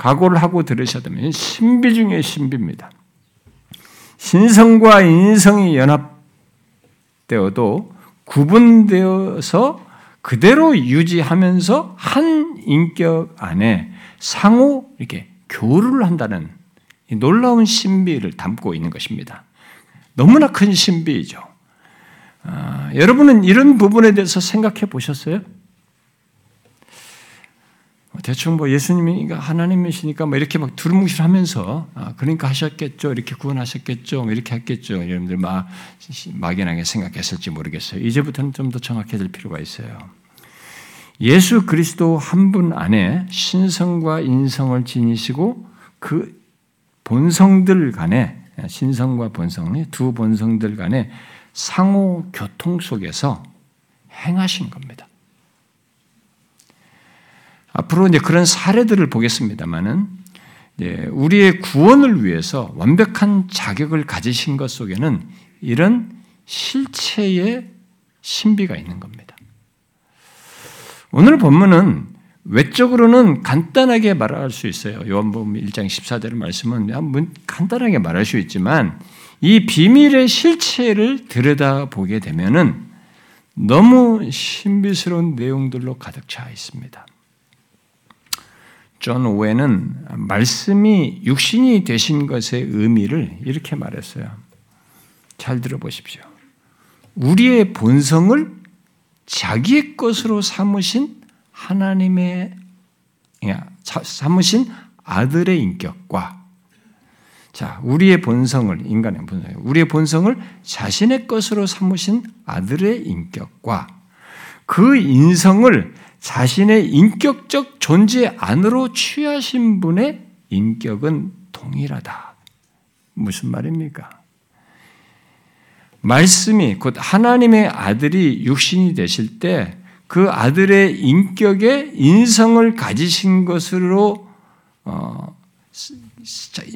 S1: 각오를 하고 들으셔야 되면 신비 중의 신비입니다. 신성과 인성이 연합되어도 구분되어서 그대로 유지하면서 한 인격 안에 상호 이렇게 교류를 한다는 놀라운 신비를 담고 있는 것입니다. 너무나 큰 신비이죠. 아, 여러분은 이런 부분에 대해서 생각해 보셨어요? 대충 뭐 예수님이 하나님이시니까 뭐 이렇게 막 두루뭉실 하면서 아, 그러니까 하셨겠죠, 이렇게 구원하셨겠죠, 뭐 이렇게 했겠죠. 여러분들 막 막연하게 생각했을지 모르겠어요. 이제부터는 좀 더 정확해질 필요가 있어요. 예수 그리스도 한 분 안에 신성과 인성을 지니시고 그 본성들 간에 신성과 본성, 두 본성들 간에 상호 교통 속에서 행하신 겁니다. 앞으로 이제 그런 사례들을 보겠습니다만은 우리의 구원을 위해서 완벽한 자격을 가지신 것 속에는 이런 실체의 신비가 있는 겁니다. 오늘 본문은 외적으로는 간단하게 말할 수 있어요. 요한복음 1장 14절 말씀은 간단하게 말할 수 있지만 이 비밀의 실체를 들여다보게 되면은 너무 신비스러운 내용들로 가득 차 있습니다. 존 오웬은 말씀이 육신이 되신 것의 의미를 이렇게 말했어요. 잘 들어보십시오. 우리의 본성을 자기의 것으로 삼으신 하나님의 삼으신 아들의 인격과 자, 우리의 본성을 인간의 본성, 우리의 본성을 자신의 것으로 삼으신 아들의 인격과 그 인성을 자신의 인격적 존재 안으로 취하신 분의 인격은 동일하다. 무슨 말입니까? 말씀이 곧 하나님의 아들이 육신이 되실 때 그 아들의 인격의 인성을 가지신 것으로 어,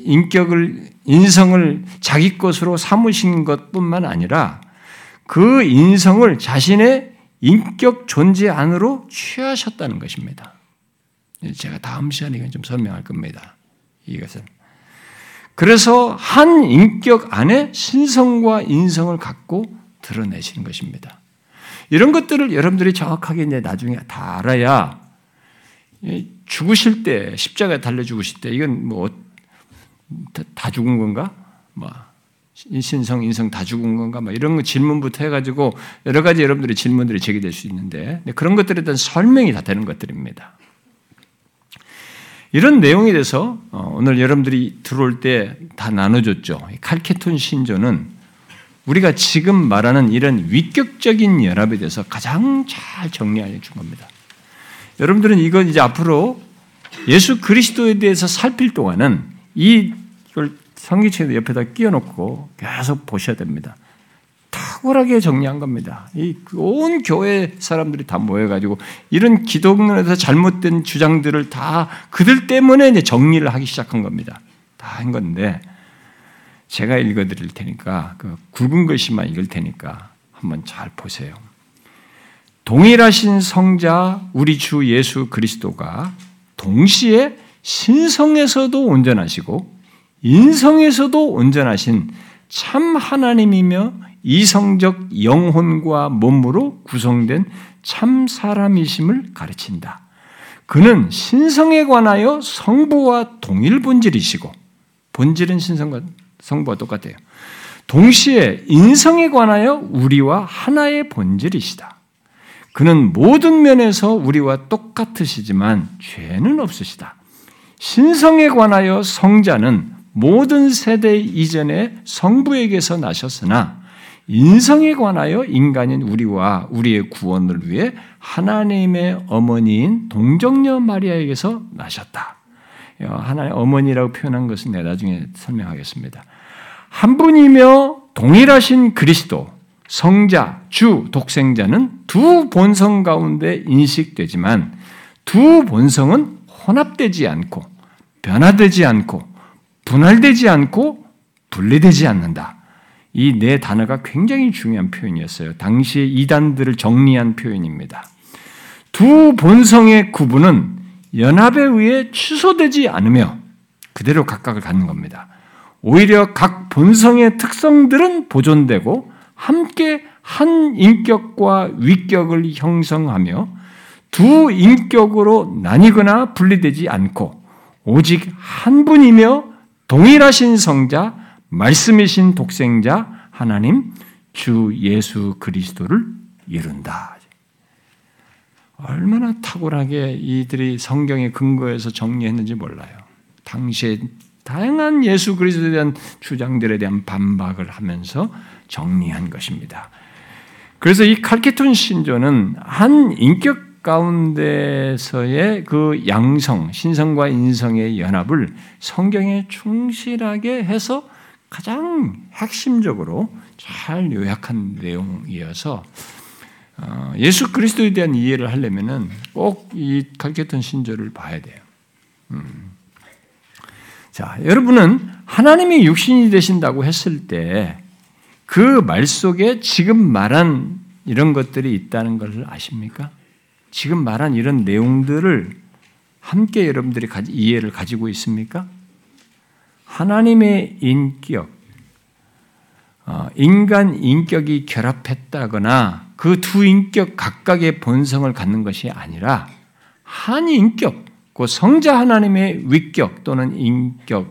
S1: 인격을 인성을 자기 것으로 삼으신 것뿐만 아니라 그 인성을 자신의 인격 존재 안으로 취하셨다는 것입니다. 제가 다음 시간에 좀 설명할 겁니다. 이것은 그래서 한 인격 안에 신성과 인성을 갖고 드러내신 것입니다. 이런 것들을 여러분들이 정확하게 이제 나중에 다 알아야 죽으실 때 십자가에 달려 죽으실 때 이건 뭐 다 죽은 건가? 뭐 신성 인성 다 죽은 건가? 뭐 이런 거 질문부터 해가지고 여러 가지 여러분들의 질문들이 제기될 수 있는데 그런 것들에 대한 설명이 다 되는 것들입니다. 이런 내용에 대해서 어, 오늘 여러분들이 들어올 때 다 나눠줬죠. 칼케톤 신조는 우리가 지금 말하는 이런 위격적인 연합에 대해서 가장 잘 정리해 준 겁니다. 여러분들은 이건 이제 앞으로 예수 그리스도에 대해서 살필 동안은 이걸 성기책에 옆에다 끼워놓고 계속 보셔야 됩니다. 탁월하게 정리한 겁니다. 이 온 교회 사람들이 다 모여가지고 이런 기독론에서 잘못된 주장들을 다 그들 때문에 이제 정리를 하기 시작한 겁니다. 다 한 건데 제가 읽어드릴 테니까 그 굵은 글씨만 읽을 테니까 한번 잘 보세요. 동일하신 성자 우리 주 예수 그리스도가 동시에 신성에서도 온전하시고 인성에서도 온전하신 참 하나님이며 이성적 영혼과 몸으로 구성된 참 사람이심을 가르친다. 그는 신성에 관하여 성부와 동일 본질이시고 본질은 신성과 성부와 똑같아요. 동시에 인성에 관하여 우리와 하나의 본질이시다. 그는 모든 면에서 우리와 똑같으시지만 죄는 없으시다. 신성에 관하여 성자는 모든 세대 이전에 성부에게서 나셨으나 인성에 관하여 인간인 우리와 우리의 구원을 위해 하나님의 어머니인 동정녀 마리아에게서 나셨다. 하나의 어머니라고 표현한 것은 내가 나중에 설명하겠습니다. 한 분이며 동일하신 그리스도, 성자, 주, 독생자는 두 본성 가운데 인식되지만 두 본성은 혼합되지 않고 변화되지 않고 분할되지 않고
S2: 분리되지 않는다. 이 네 단어가 굉장히 중요한 표현이었어요. 당시의 이단들을 정리한 표현입니다. 두 본성의 구분은 연합에 의해 취소되지 않으며 그대로 각각을 갖는 겁니다. 오히려 각 본성의 특성들은 보존되고 함께 한 인격과 위격을 형성하며 두 인격으로 나뉘거나 분리되지 않고 오직 한 분이며 동일하신 성자, 말씀이신 독생자 하나님 주 예수 그리스도를 이룬다. 얼마나 탁월하게 이들이 성경의 근거에서 정리했는지 몰라요. 당시에 다양한 예수 그리스도에 대한 주장들에 대한 반박을 하면서 정리한 것입니다. 그래서 이 칼케톤 신조는 한 인격 가운데서의 그 양성, 신성과 인성의 연합을 성경에 충실하게 해서 가장 핵심적으로 잘 요약한 내용이어서 어, 예수 그리스도에 대한 이해를 하려면은 꼭이 칼케톤 신조를 봐야 돼요. 음. 자, 여러분은 하나님이 육신이 되신다고 했을 때 그 말 속에 지금 말한 이런 것들이 있다는 것을 아십니까? 지금 말한 이런 내용들을 함께 여러분들이 이해를 가지고 있습니까? 하나님의 인격, 어, 인간 인격이 결합했다거나 그 두 인격 각각의 본성을 갖는 것이 아니라 한 인격, 그 성자 하나님의 위격 또는 인격애로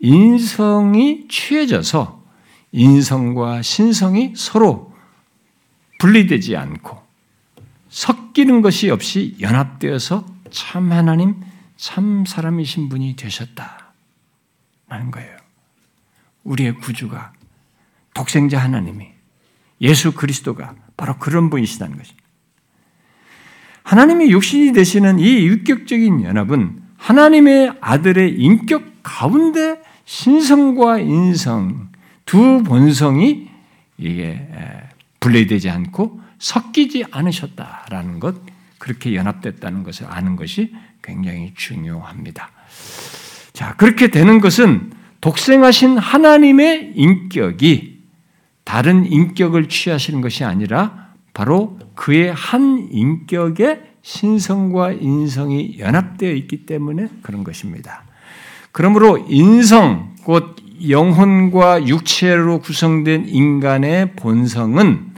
S2: 인성이 취해져서 인성과 신성이 서로 분리되지 않고 섞이는 것이 없이 연합되어서 참 하나님, 참 사람이신 분이 되셨다. 라는 거예요. 우리의 구주가 독생자 하나님이 예수 그리스도가 바로 그런 분이시다는 것입니다. 하나님이 육신이 되시는 이 유격적인 연합은 하나님의 아들의 인격 가운데 신성과 인성 두 본성이 이게 분리되지 않고 섞이지 않으셨다라는 것, 그렇게 연합됐다는 것을 아는 것이 굉장히 중요합니다. 자, 그렇게 되는 것은 독생하신 하나님의 인격이 다른 인격을 취하시는 것이 아니라 바로 그의 한 인격의 신성과 인성이 연합되어 있기 때문에 그런 것입니다. 그러므로 인성, 곧 영혼과 육체로 구성된 인간의 본성은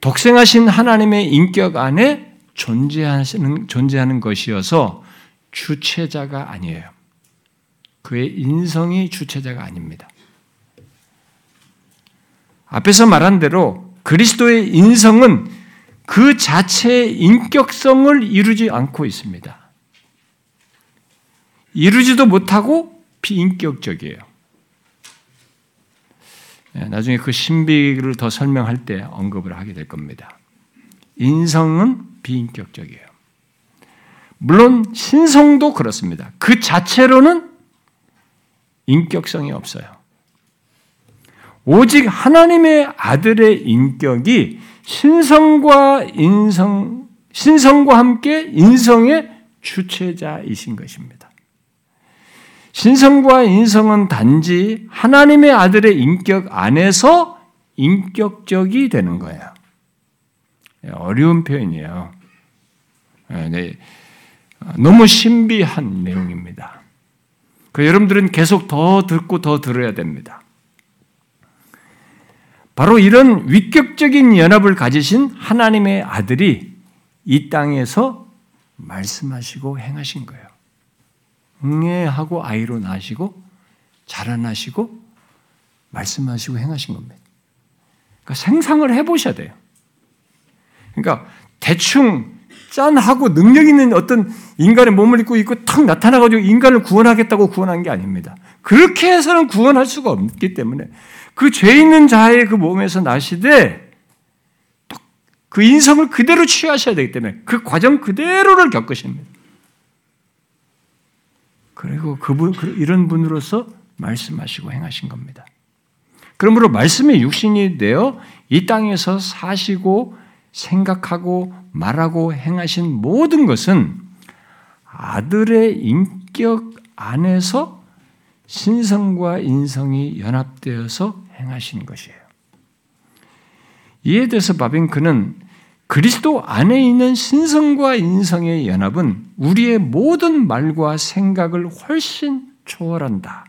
S2: 독생하신 하나님의 인격 안에 존재하시는, 존재하는 것이어서 주체자가 아니에요. 그의 인성이 주체자가 아닙니다. 앞에서 말한 대로 그리스도의 인성은 그 자체의 인격성을 이루지 않고 있습니다. 이루지도 못하고 비인격적이에요. 예, 나중에 그 신비를 더 설명할 때 언급을 하게 될 겁니다. 인성은 비인격적이에요. 물론 신성도 그렇습니다. 그 자체로는 인격성이 없어요. 오직 하나님의 아들의 인격이 신성과 인성, 신성과 함께 인성의 주체자이신 것입니다. 신성과 인성은 단지 하나님의 아들의 인격 안에서 인격적이 되는 거예요. 예, 어려운 표현이에요. 예, 네. 너무 신비한 내용입니다. 그 여러분들은 계속 더 듣고 더 들어야 됩니다. 바로 이런 위격적인 연합을 가지신 하나님의 아들이 이 땅에서 말씀하시고 행하신 거예요. 응애 하고 아이로 나시고 자라나시고 말씀하시고 행하신 겁니다. 그러니까 생상을 해보셔야 돼요. 그러니까 대충 짠하고 능력 있는 어떤 인간의 몸을 입고 있고 탁 나타나가지고 인간을 구원하겠다고 구원한 게 아닙니다. 그렇게 해서는 구원할 수가 없기 때문에 그 죄 있는 자의 그 몸에서 나시되 그 인성을 그대로 취하셔야 되기 때문에 그 과정 그대로를 겪으십니다. 그리고 그분 그 이런 분으로서 말씀하시고 행하신 겁니다. 그러므로 말씀의 육신이 되어 이 땅에서 사시고 생각하고 말하고 행하신 모든 것은 아들의 인격 안에서 신성과 인성이 연합되어서 행하시는 것이에요. 이에 대해서 바빙크는 그리스도 안에 있는 신성과 인성의 연합은 우리의 모든 말과 생각을 훨씬 초월한다.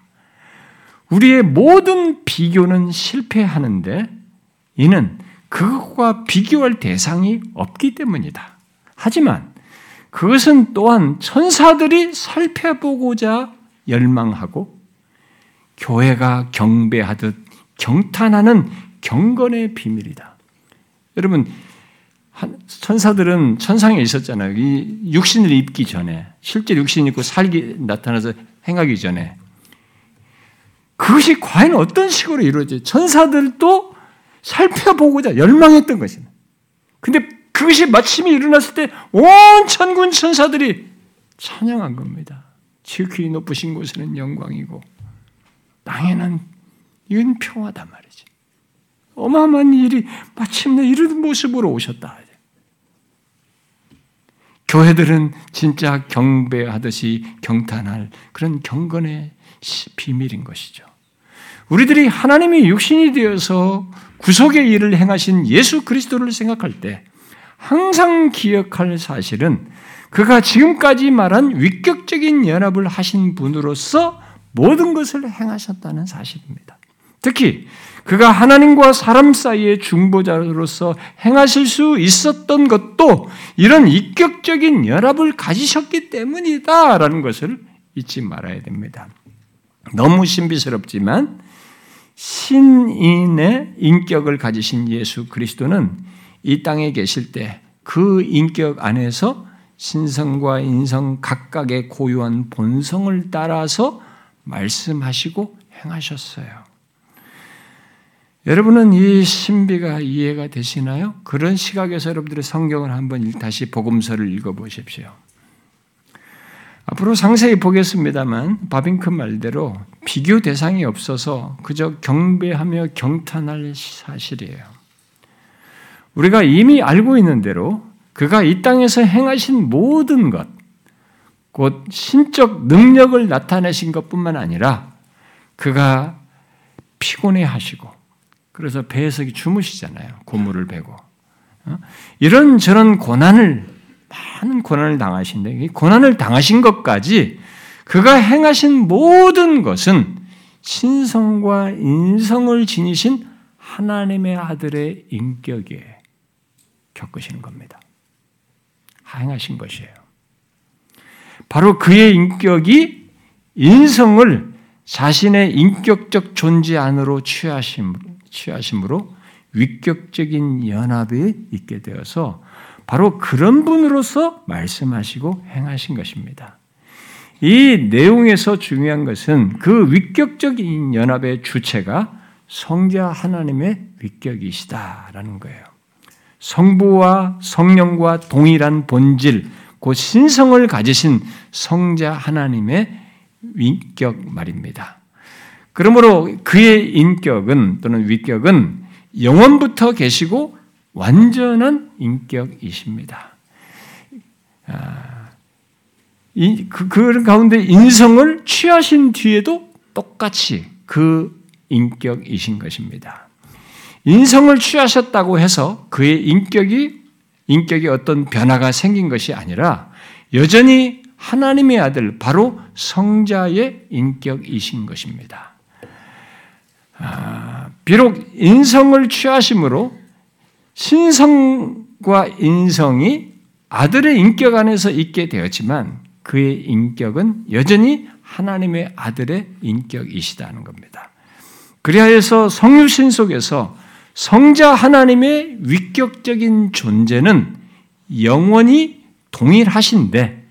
S2: 우리의 모든 비교는 실패하는데 이는 그것과 비교할 대상이 없기 때문이다. 하지만 그것은 또한 천사들이 살펴보고자 열망하고 교회가 경배하듯 경탄하는 경건의 비밀이다. 여러분, 천사들은 천상에 있었잖아요. 이 육신을 입기 전에, 실제 육신 입고 살기 나타나서 행하기 전에. 그것이 과연 어떤 식으로 이루어져? 천사들도 살펴보고자 열망했던 것입니다. 근데 그것이 마침이 일어났을 때 온 천군 천사들이 찬양한 겁니다. 지극히 높으신 곳에는 영광이고 땅에는 이건 평화단 말이지. 어마어마한 일이 마침내 이런 모습으로 오셨다. 교회들은 진짜 경배하듯이 경탄할 그런 경건의 비밀인 것이죠. 우리들이 하나님이 육신이 되어서 구속의 일을 행하신 예수 그리스도를 생각할 때 항상 기억할 사실은 그가 지금까지 말한 위격적인 연합을 하신 분으로서 모든 것을 행하셨다는 사실입니다. 특히 그가 하나님과 사람 사이의 중보자로서 행하실 수 있었던 것도 이런 인격적인 연합을 가지셨기 때문이다라는 것을 잊지 말아야 됩니다. 너무 신비스럽지만 신인의 인격을 가지신 예수 그리스도는 이 땅에 계실 때 그 인격 안에서 신성과 인성 각각의 고유한 본성을 따라서 말씀하시고 행하셨어요. 여러분은 이 신비가 이해가 되시나요? 그런 시각에서 여러분들의 성경을 한번 다시 복음서를 읽어보십시오. 앞으로 상세히 보겠습니다만 바빙크 말대로 비교 대상이 없어서 그저 경배하며 경탄할 사실이에요. 우리가 이미 알고 있는 대로 그가 이 땅에서 행하신 모든 것, 곧 신적 능력을 나타내신 것뿐만 아니라 그가 피곤해 하시고 그래서 배에서 주무시잖아요. 고물을 베고. 어? 이런 저런 고난을 많은 고난을 당하신데 고난을 당하신 것까지 그가 행하신 모든 것은 신성과 인성을 지니신 하나님의 아들의 인격에 겪으시는 겁니다. 행하신 것이에요. 바로 그의 인격이 인성을 자신의 인격적 존재 안으로 취하심, 취하심으로 위격적인 연합에 있게 되어서 바로 그런 분으로서 말씀하시고 행하신 것입니다. 이 내용에서 중요한 것은 그 위격적인 연합의 주체가 성자 하나님의 위격이시다라는 거예요. 성부와 성령과 동일한 본질, 그 신성을 가지신 성자 하나님의 위격 말입니다. 그러므로 그의 인격은 또는 위격은 영원부터 계시고 완전한 인격이십니다. 아, 이, 그, 그 가운데 인성을 취하신 뒤에도 똑같이 그 인격이신 것입니다. 인성을 취하셨다고 해서 그의 인격이 인격에 어떤 변화가 생긴 것이 아니라 여전히 하나님의 아들 바로 성자의 인격이신 것입니다. 아, 비록 인성을 취하심으로 신성과 인성이 아들의 인격 안에서 있게 되었지만 그의 인격은 여전히 하나님의 아들의 인격이시다는 겁니다. 그리하여서 성유신 속에서 성자 하나님의 위격적인 존재는 영원히 동일하신데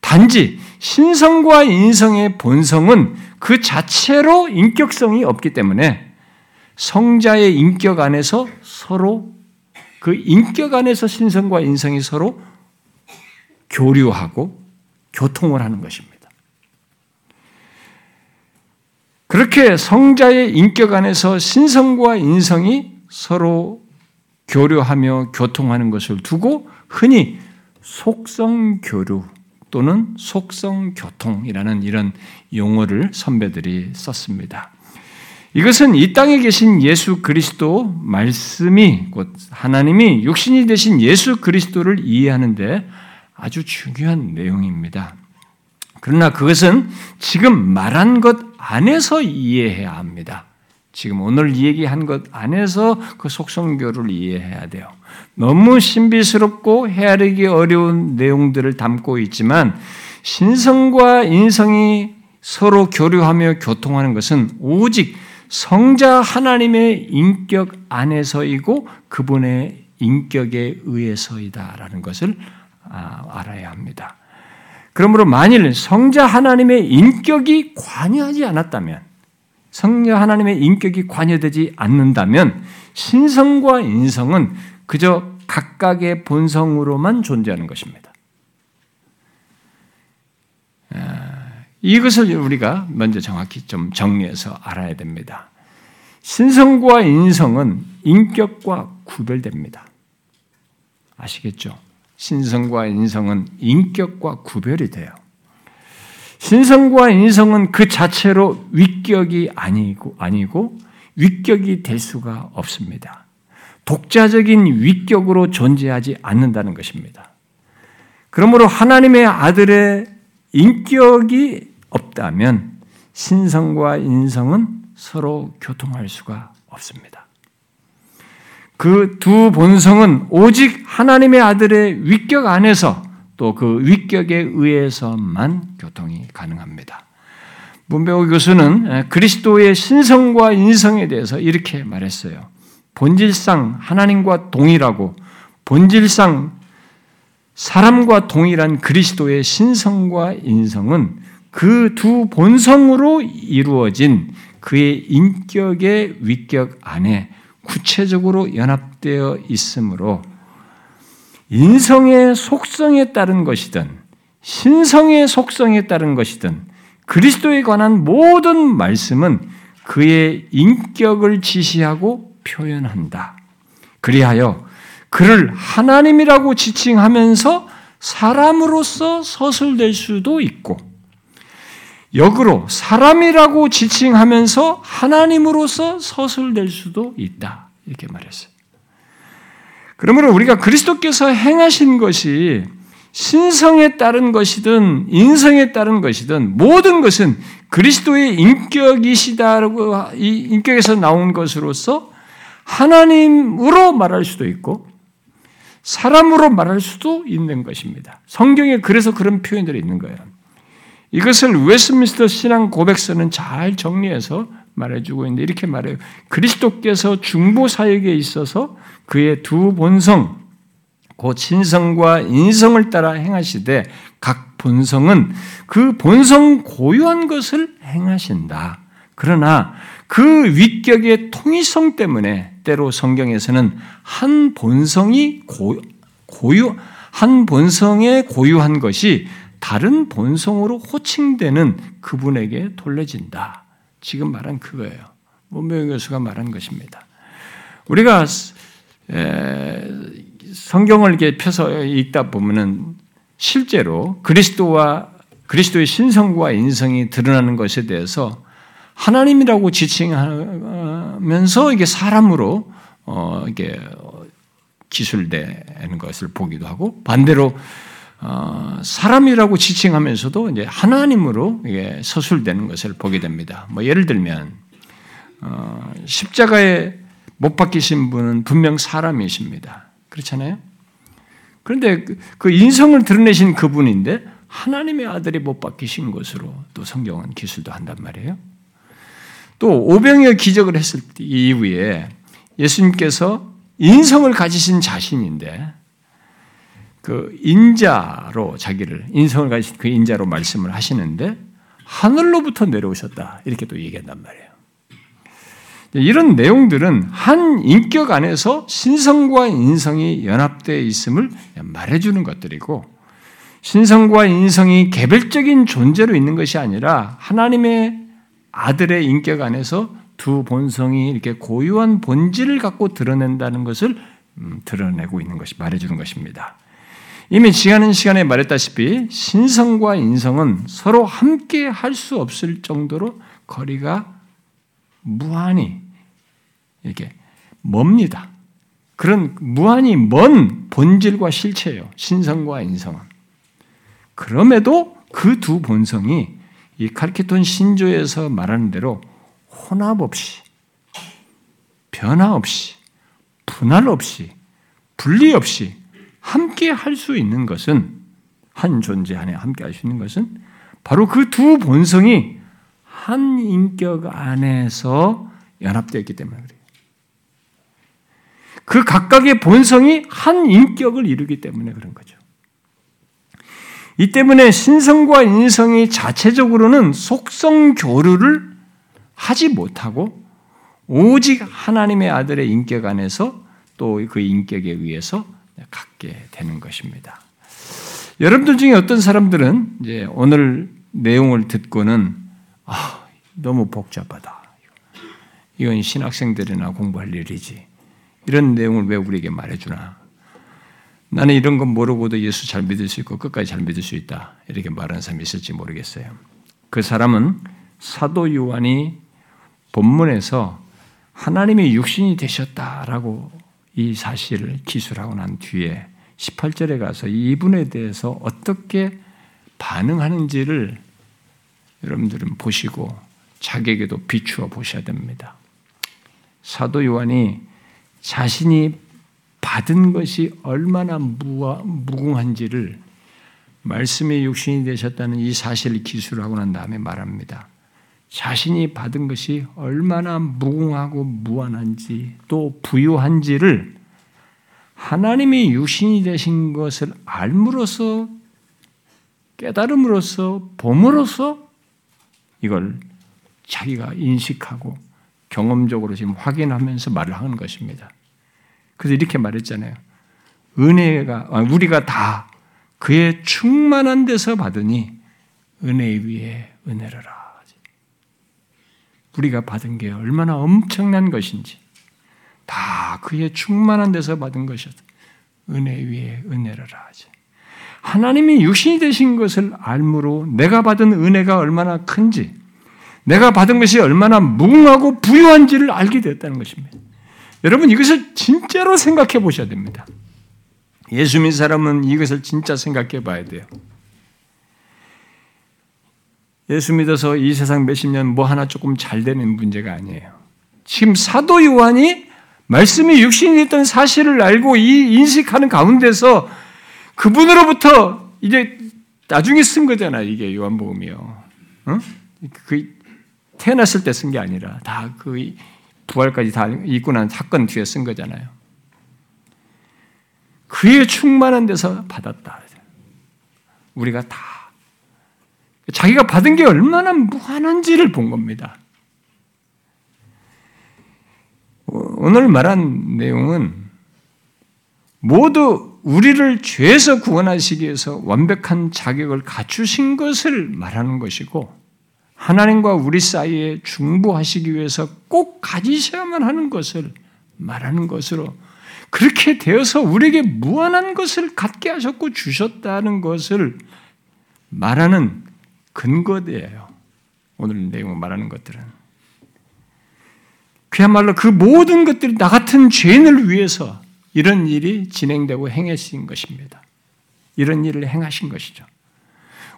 S2: 단지 신성과 인성의 본성은 그 자체로 인격성이 없기 때문에 성자의 인격 안에서 서로 그 인격 안에서 신성과 인성이 서로 교류하고 교통을 하는 것입니다. 그렇게 성자의 인격 안에서 신성과 인성이 서로 교류하며 교통하는 것을 두고 흔히 속성 교류 또는 속성 교통이라는 이런 용어를 선배들이 썼습니다. 이것은 이 땅에 계신 예수 그리스도 말씀이 곧 하나님이 육신이 되신 예수 그리스도를 이해하는데 아주 중요한 내용입니다. 그러나 그것은 지금 말한 것 안에서 이해해야 합니다. 지금 오늘 얘기한 것 안에서 그 속성교를 이해해야 돼요. 너무 신비스럽고 헤아리기 어려운 내용들을 담고 있지만 신성과 인성이 서로 교류하며 교통하는 것은 오직 성자 하나님의 인격 안에서이고 그분의 인격에 의해서이다라는 것을 아, 알아야 합니다. 그러므로 만일 성자 하나님의 인격이 관여하지 않았다면, 성자 하나님의 인격이 관여되지 않는다면, 신성과 인성은 그저 각각의 본성으로만 존재하는 것입니다. 아, 이것을 우리가 먼저 정확히 좀 정리해서 알아야 됩니다. 신성과 인성은 인격과 구별됩니다. 아시겠죠? 신성과 인성은 인격과 구별이 돼요. 신성과 인성은 그 자체로 위격이 아니고, 아니고 위격이 될 수가 없습니다. 독자적인 위격으로 존재하지 않는다는 것입니다. 그러므로 하나님의 아들의 인격이 없다면 신성과 인성은 서로 교통할 수가 없습니다. 그 두 본성은 오직 하나님의 아들의 위격 안에서 또 그 위격에 의해서만 교통이 가능합니다. 문배호 교수는 그리스도의 신성과 인성에 대해서 이렇게 말했어요. 본질상 하나님과 동일하고 본질상 사람과 동일한 그리스도의 신성과 인성은 그 두 본성으로 이루어진 그의 인격의 위격 안에 구체적으로 연합되어 있으므로 인성의 속성에 따른 것이든 신성의 속성에 따른 것이든 그리스도에 관한 모든 말씀은 그의 인격을 지시하고 표현한다. 그리하여 그를 하나님이라고 지칭하면서 사람으로서 서술될 수도 있고 역으로 사람이라고 지칭하면서 하나님으로서 서술될 수도 있다. 이렇게 말했어요. 그러므로 우리가 그리스도께서 행하신 것이 신성에 따른 것이든 인성에 따른 것이든 모든 것은 그리스도의 인격이시다라고 이 인격에서 나온 것으로서 하나님으로 말할 수도 있고 사람으로 말할 수도 있는 것입니다. 성경에 그래서 그런 표현들이 있는 거예요. 이것을 웨스민스터 신앙 고백서는 잘 정리해서 말해주고 있는데 이렇게 말해요. 그리스도께서 중보 사역에 있어서 그의 두 본성, 곧 신성과 인성을 따라 행하시되 각 본성은 그 본성 고유한 것을 행하신다. 그러나 그 위격의 통일성 때문에 때로 성경에서는 한 본성이 고, 고유, 한 본성에 고유한 것이 다른 본성으로 호칭되는 그분에게 돌려진다. 지금 말한 그거예요. 문명 교수가 말한 것입니다. 우리가 성경을 이렇게 펴서 읽다 보면은 실제로 그리스도와 그리스도의 신성과 인성이 드러나는 것에 대해서 하나님이라고 지칭하면서 이게 사람으로 어 이게 기술되는 것을 보기도 하고 반대로 어, 사람이라고 지칭하면서도 이제 하나님으로 서술되는 것을 보게 됩니다. 뭐 예를 들면 어, 십자가에 못 박히신 분은 분명 사람이십니다. 그렇잖아요. 그런데 그, 그 인성을 드러내신 그분인데 하나님의 아들이 못 박히신 것으로 또 성경은 기술도 한단 말이에요. 또 오병이어 기적을 했을 이후에 예수님께서 인성을 가지신 자신인데 그 인자로 자기를 인성을 가진 그 인자로 말씀을 하시는데 하늘로부터 내려오셨다 이렇게 또 얘기한단 말이에요. 이런 내용들은 한 인격 안에서 신성과 인성이 연합되어 있음을 말해주는 것들이고 신성과 인성이 개별적인 존재로 있는 것이 아니라 하나님의 아들의 인격 안에서 두 본성이 이렇게 고유한 본질을 갖고 드러낸다는 것을 음, 드러내고 있는 것이 말해주는 것입니다. 이미 지나는 시간에 말했다시피 신성과 인성은 서로 함께 할 수 없을 정도로 거리가 무한히 이렇게 멉니다. 그런 무한히 먼 본질과 실체예요. 신성과 인성은. 그럼에도 그 두 본성이 이 칼케톤 신조에서 말하는 대로 혼합 없이, 변화 없이, 분할 없이, 분리 없이 함께 할 수 있는 것은 한 존재 안에 함께 할 수 있는 것은 바로 그 두 본성이 한 인격 안에서 연합되어 있기 때문에 그래요. 그 각각의 본성이 한 인격을 이루기 때문에 그런 거죠. 이 때문에 신성과 인성이 자체적으로는 속성 교류를 하지 못하고 오직 하나님의 아들의 인격 안에서 또 그 인격에 의해서 갖게 되는 것입니다. 여러분들 중에 어떤 사람들은 이제 오늘 내용을 듣고는 아, 너무 복잡하다. 이건 신학생들이나 공부할 일이지. 이런 내용을 왜 우리에게 말해주나? 나는 이런 건 모르고도 예수 잘 믿을 수 있고 끝까지 잘 믿을 수 있다. 이렇게 말하는 사람이 있을지 모르겠어요. 그 사람은 사도 요한이 본문에서 하나님의 육신이 되셨다라고 이 사실을 기술하고 난 뒤에 18절에 가서 이분에 대해서 어떻게 반응하는지를 여러분들은 보시고 자기에게도 비추어 보셔야 됩니다. 사도 요한이 자신이 받은 것이 얼마나 무궁한지를 말씀의 육신이 되셨다는 이 사실을 기술하고 난 다음에 말합니다. 자신이 받은 것이 얼마나 무궁하고 무한한지 또 부유한지를 하나님의 육신이 되신 것을 알므로써 깨달음으로써 봄으로써 이걸 자기가 인식하고 경험적으로 지금 확인하면서 말을 하는 것입니다. 그래서 이렇게 말했잖아요. 은혜가 아, 우리가 다 그의 충만한 데서 받으니 은혜 위에 은혜라. 우리가 받은 게 얼마나 엄청난 것인지 다 그의 충만한 데서 받은 것이었다. 은혜 위에 하지. 하나님이 육신이 되신 것을 알므로 내가 받은 은혜가 얼마나 큰지, 내가 받은 것이 얼마나 무궁하고 부유한지를 알게 되었다는 것입니다. 여러분 이것을 진짜로 생각해 보셔야 됩니다. 예수 믿는 사람은 이것을 진짜 생각해 봐야 돼요. 예수 믿어서 이 세상 몇십 년 뭐 하나 조금 잘 되는 문제가 아니에요. 지금 사도 요한이 말씀이 육신이 됐던 사실을 알고 이 인식하는 가운데서 그분으로부터 이제 나중에 쓴 거잖아 이게 요한복음이요. 어? 그 태어났을 때 쓴 게 아니라 다 그 부활까지 다 있고 난 사건 뒤에 쓴 거잖아요. 그의 충만한 데서 받았다. 우리가 다 자기가 받은 게 얼마나 무한한지를 본 겁니다. 오늘 말한 내용은 모두 우리를 죄에서 구원하시기 위해서 완벽한 자격을 갖추신 것을 말하는 것이고 하나님과 우리 사이에 중보하시기 위해서 꼭 가지셔야만 하는 것을 말하는 것으로 그렇게 되어서 우리에게 무한한 것을 갖게 하셨고 주셨다는 것을 말하는 근거대예요. 오늘 내용을 말하는 것들은. 그야말로 그 모든 것들이 나 같은 죄인을 위해서 이런 일이 진행되고 행하신 것입니다. 이런 일을 행하신 것이죠.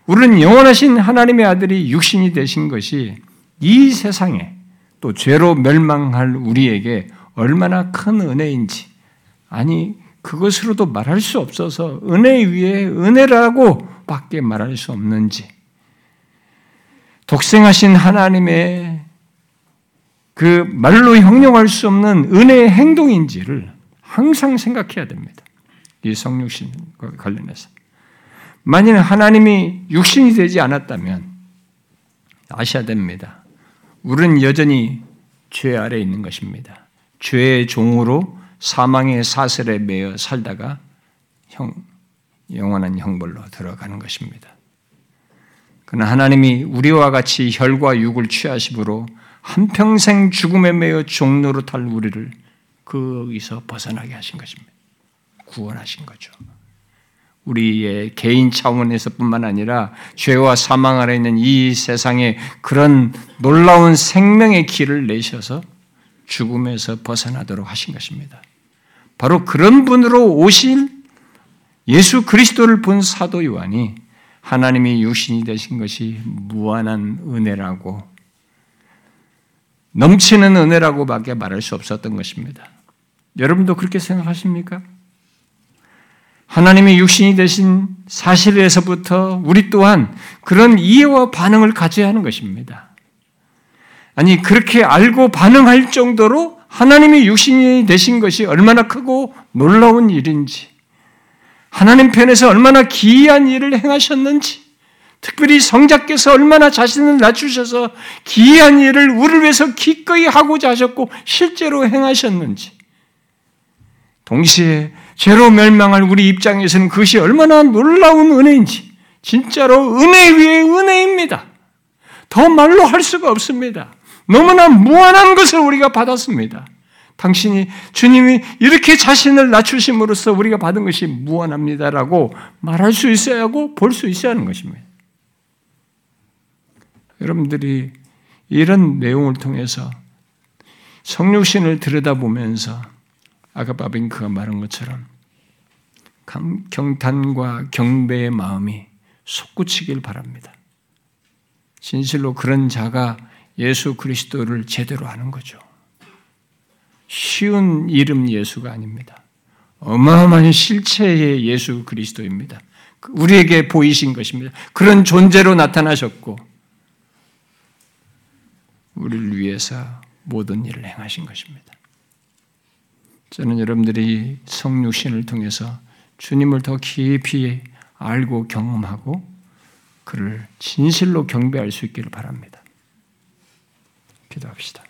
S2: 우리는 영원하신 하나님의 아들이 육신이 되신 것이 이 세상에 또 죄로 멸망할 우리에게 얼마나 큰 은혜인지, 아니, 그것으로도 말할 수 없어서 은혜 위에 은혜라고 밖에 말할 수 없는지, 독생하신 하나님의 그 말로 형용할 수 없는 은혜의 행동인지를 항상 생각해야 됩니다. 이 성육신과 관련해서. 만일 하나님이 육신이 되지 않았다면 아셔야 됩니다. 우리는 여전히 죄 아래 있는 것입니다. 죄의 종으로 사망의 사슬에 매여 살다가 형, 영원한 형벌로 들어가는 것입니다. 그러나 하나님이 우리와 같이 혈과 육을 취하심으로 한평생 죽음에 매여 종로로 탈 우리를 거기서 벗어나게 하신 것입니다. 구원하신 거죠. 우리의 개인 차원에서뿐만 아니라 죄와 사망 아래 있는 이 세상에 그런 놀라운 생명의 길을 내셔서 죽음에서 벗어나도록 하신 것입니다. 바로 그런 분으로 오실 예수 그리스도를 본 사도 요한이 하나님이 육신이 되신 것이 무한한 은혜라고 넘치는 은혜라고밖에 말할 수 없었던 것입니다. 여러분도 그렇게 생각하십니까? 하나님이 육신이 되신 사실에서부터 우리 또한 그런 이해와 반응을 가져야 하는 것입니다. 아니, 그렇게 알고 반응할 정도로 하나님이 육신이 되신 것이 얼마나 크고 놀라운 일인지, 하나님 편에서 얼마나 기이한 일을 행하셨는지, 특별히 성자께서 얼마나 자신을 낮추셔서 기이한 일을 우리를 위해서 기꺼이 하고자 하셨고 실제로 행하셨는지, 동시에 죄로 멸망할 우리 입장에서는 그것이 얼마나 놀라운 은혜인지, 진짜로 은혜 위에 은혜입니다. 더 말로 할 수가 없습니다. 너무나 무한한 것을 우리가 받았습니다. 당신이 주님이 이렇게 자신을 낮추심으로써 우리가 받은 것이 무한합니다라고 말할 수 있어야 하고 볼 수 있어야 하는 것입니다. 여러분들이 이런 내용을 통해서 성육신을 들여다보면서 아까 바빙크가 말한 것처럼 경탄과 경배의 마음이 솟구치길 바랍니다. 진실로 그런 자가 예수 그리스도를 제대로 아는 거죠. 쉬운 이름 예수가 아닙니다. 어마어마한 실체의 예수 그리스도입니다. 우리에게 보이신 것입니다. 그런 존재로 나타나셨고, 우리를 위해서 모든 일을 행하신 것입니다. 저는 여러분들이 성육신을 통해서 주님을 더 깊이 알고 경험하고 그를 진실로 경배할 수 있기를 바랍니다. 기도합시다.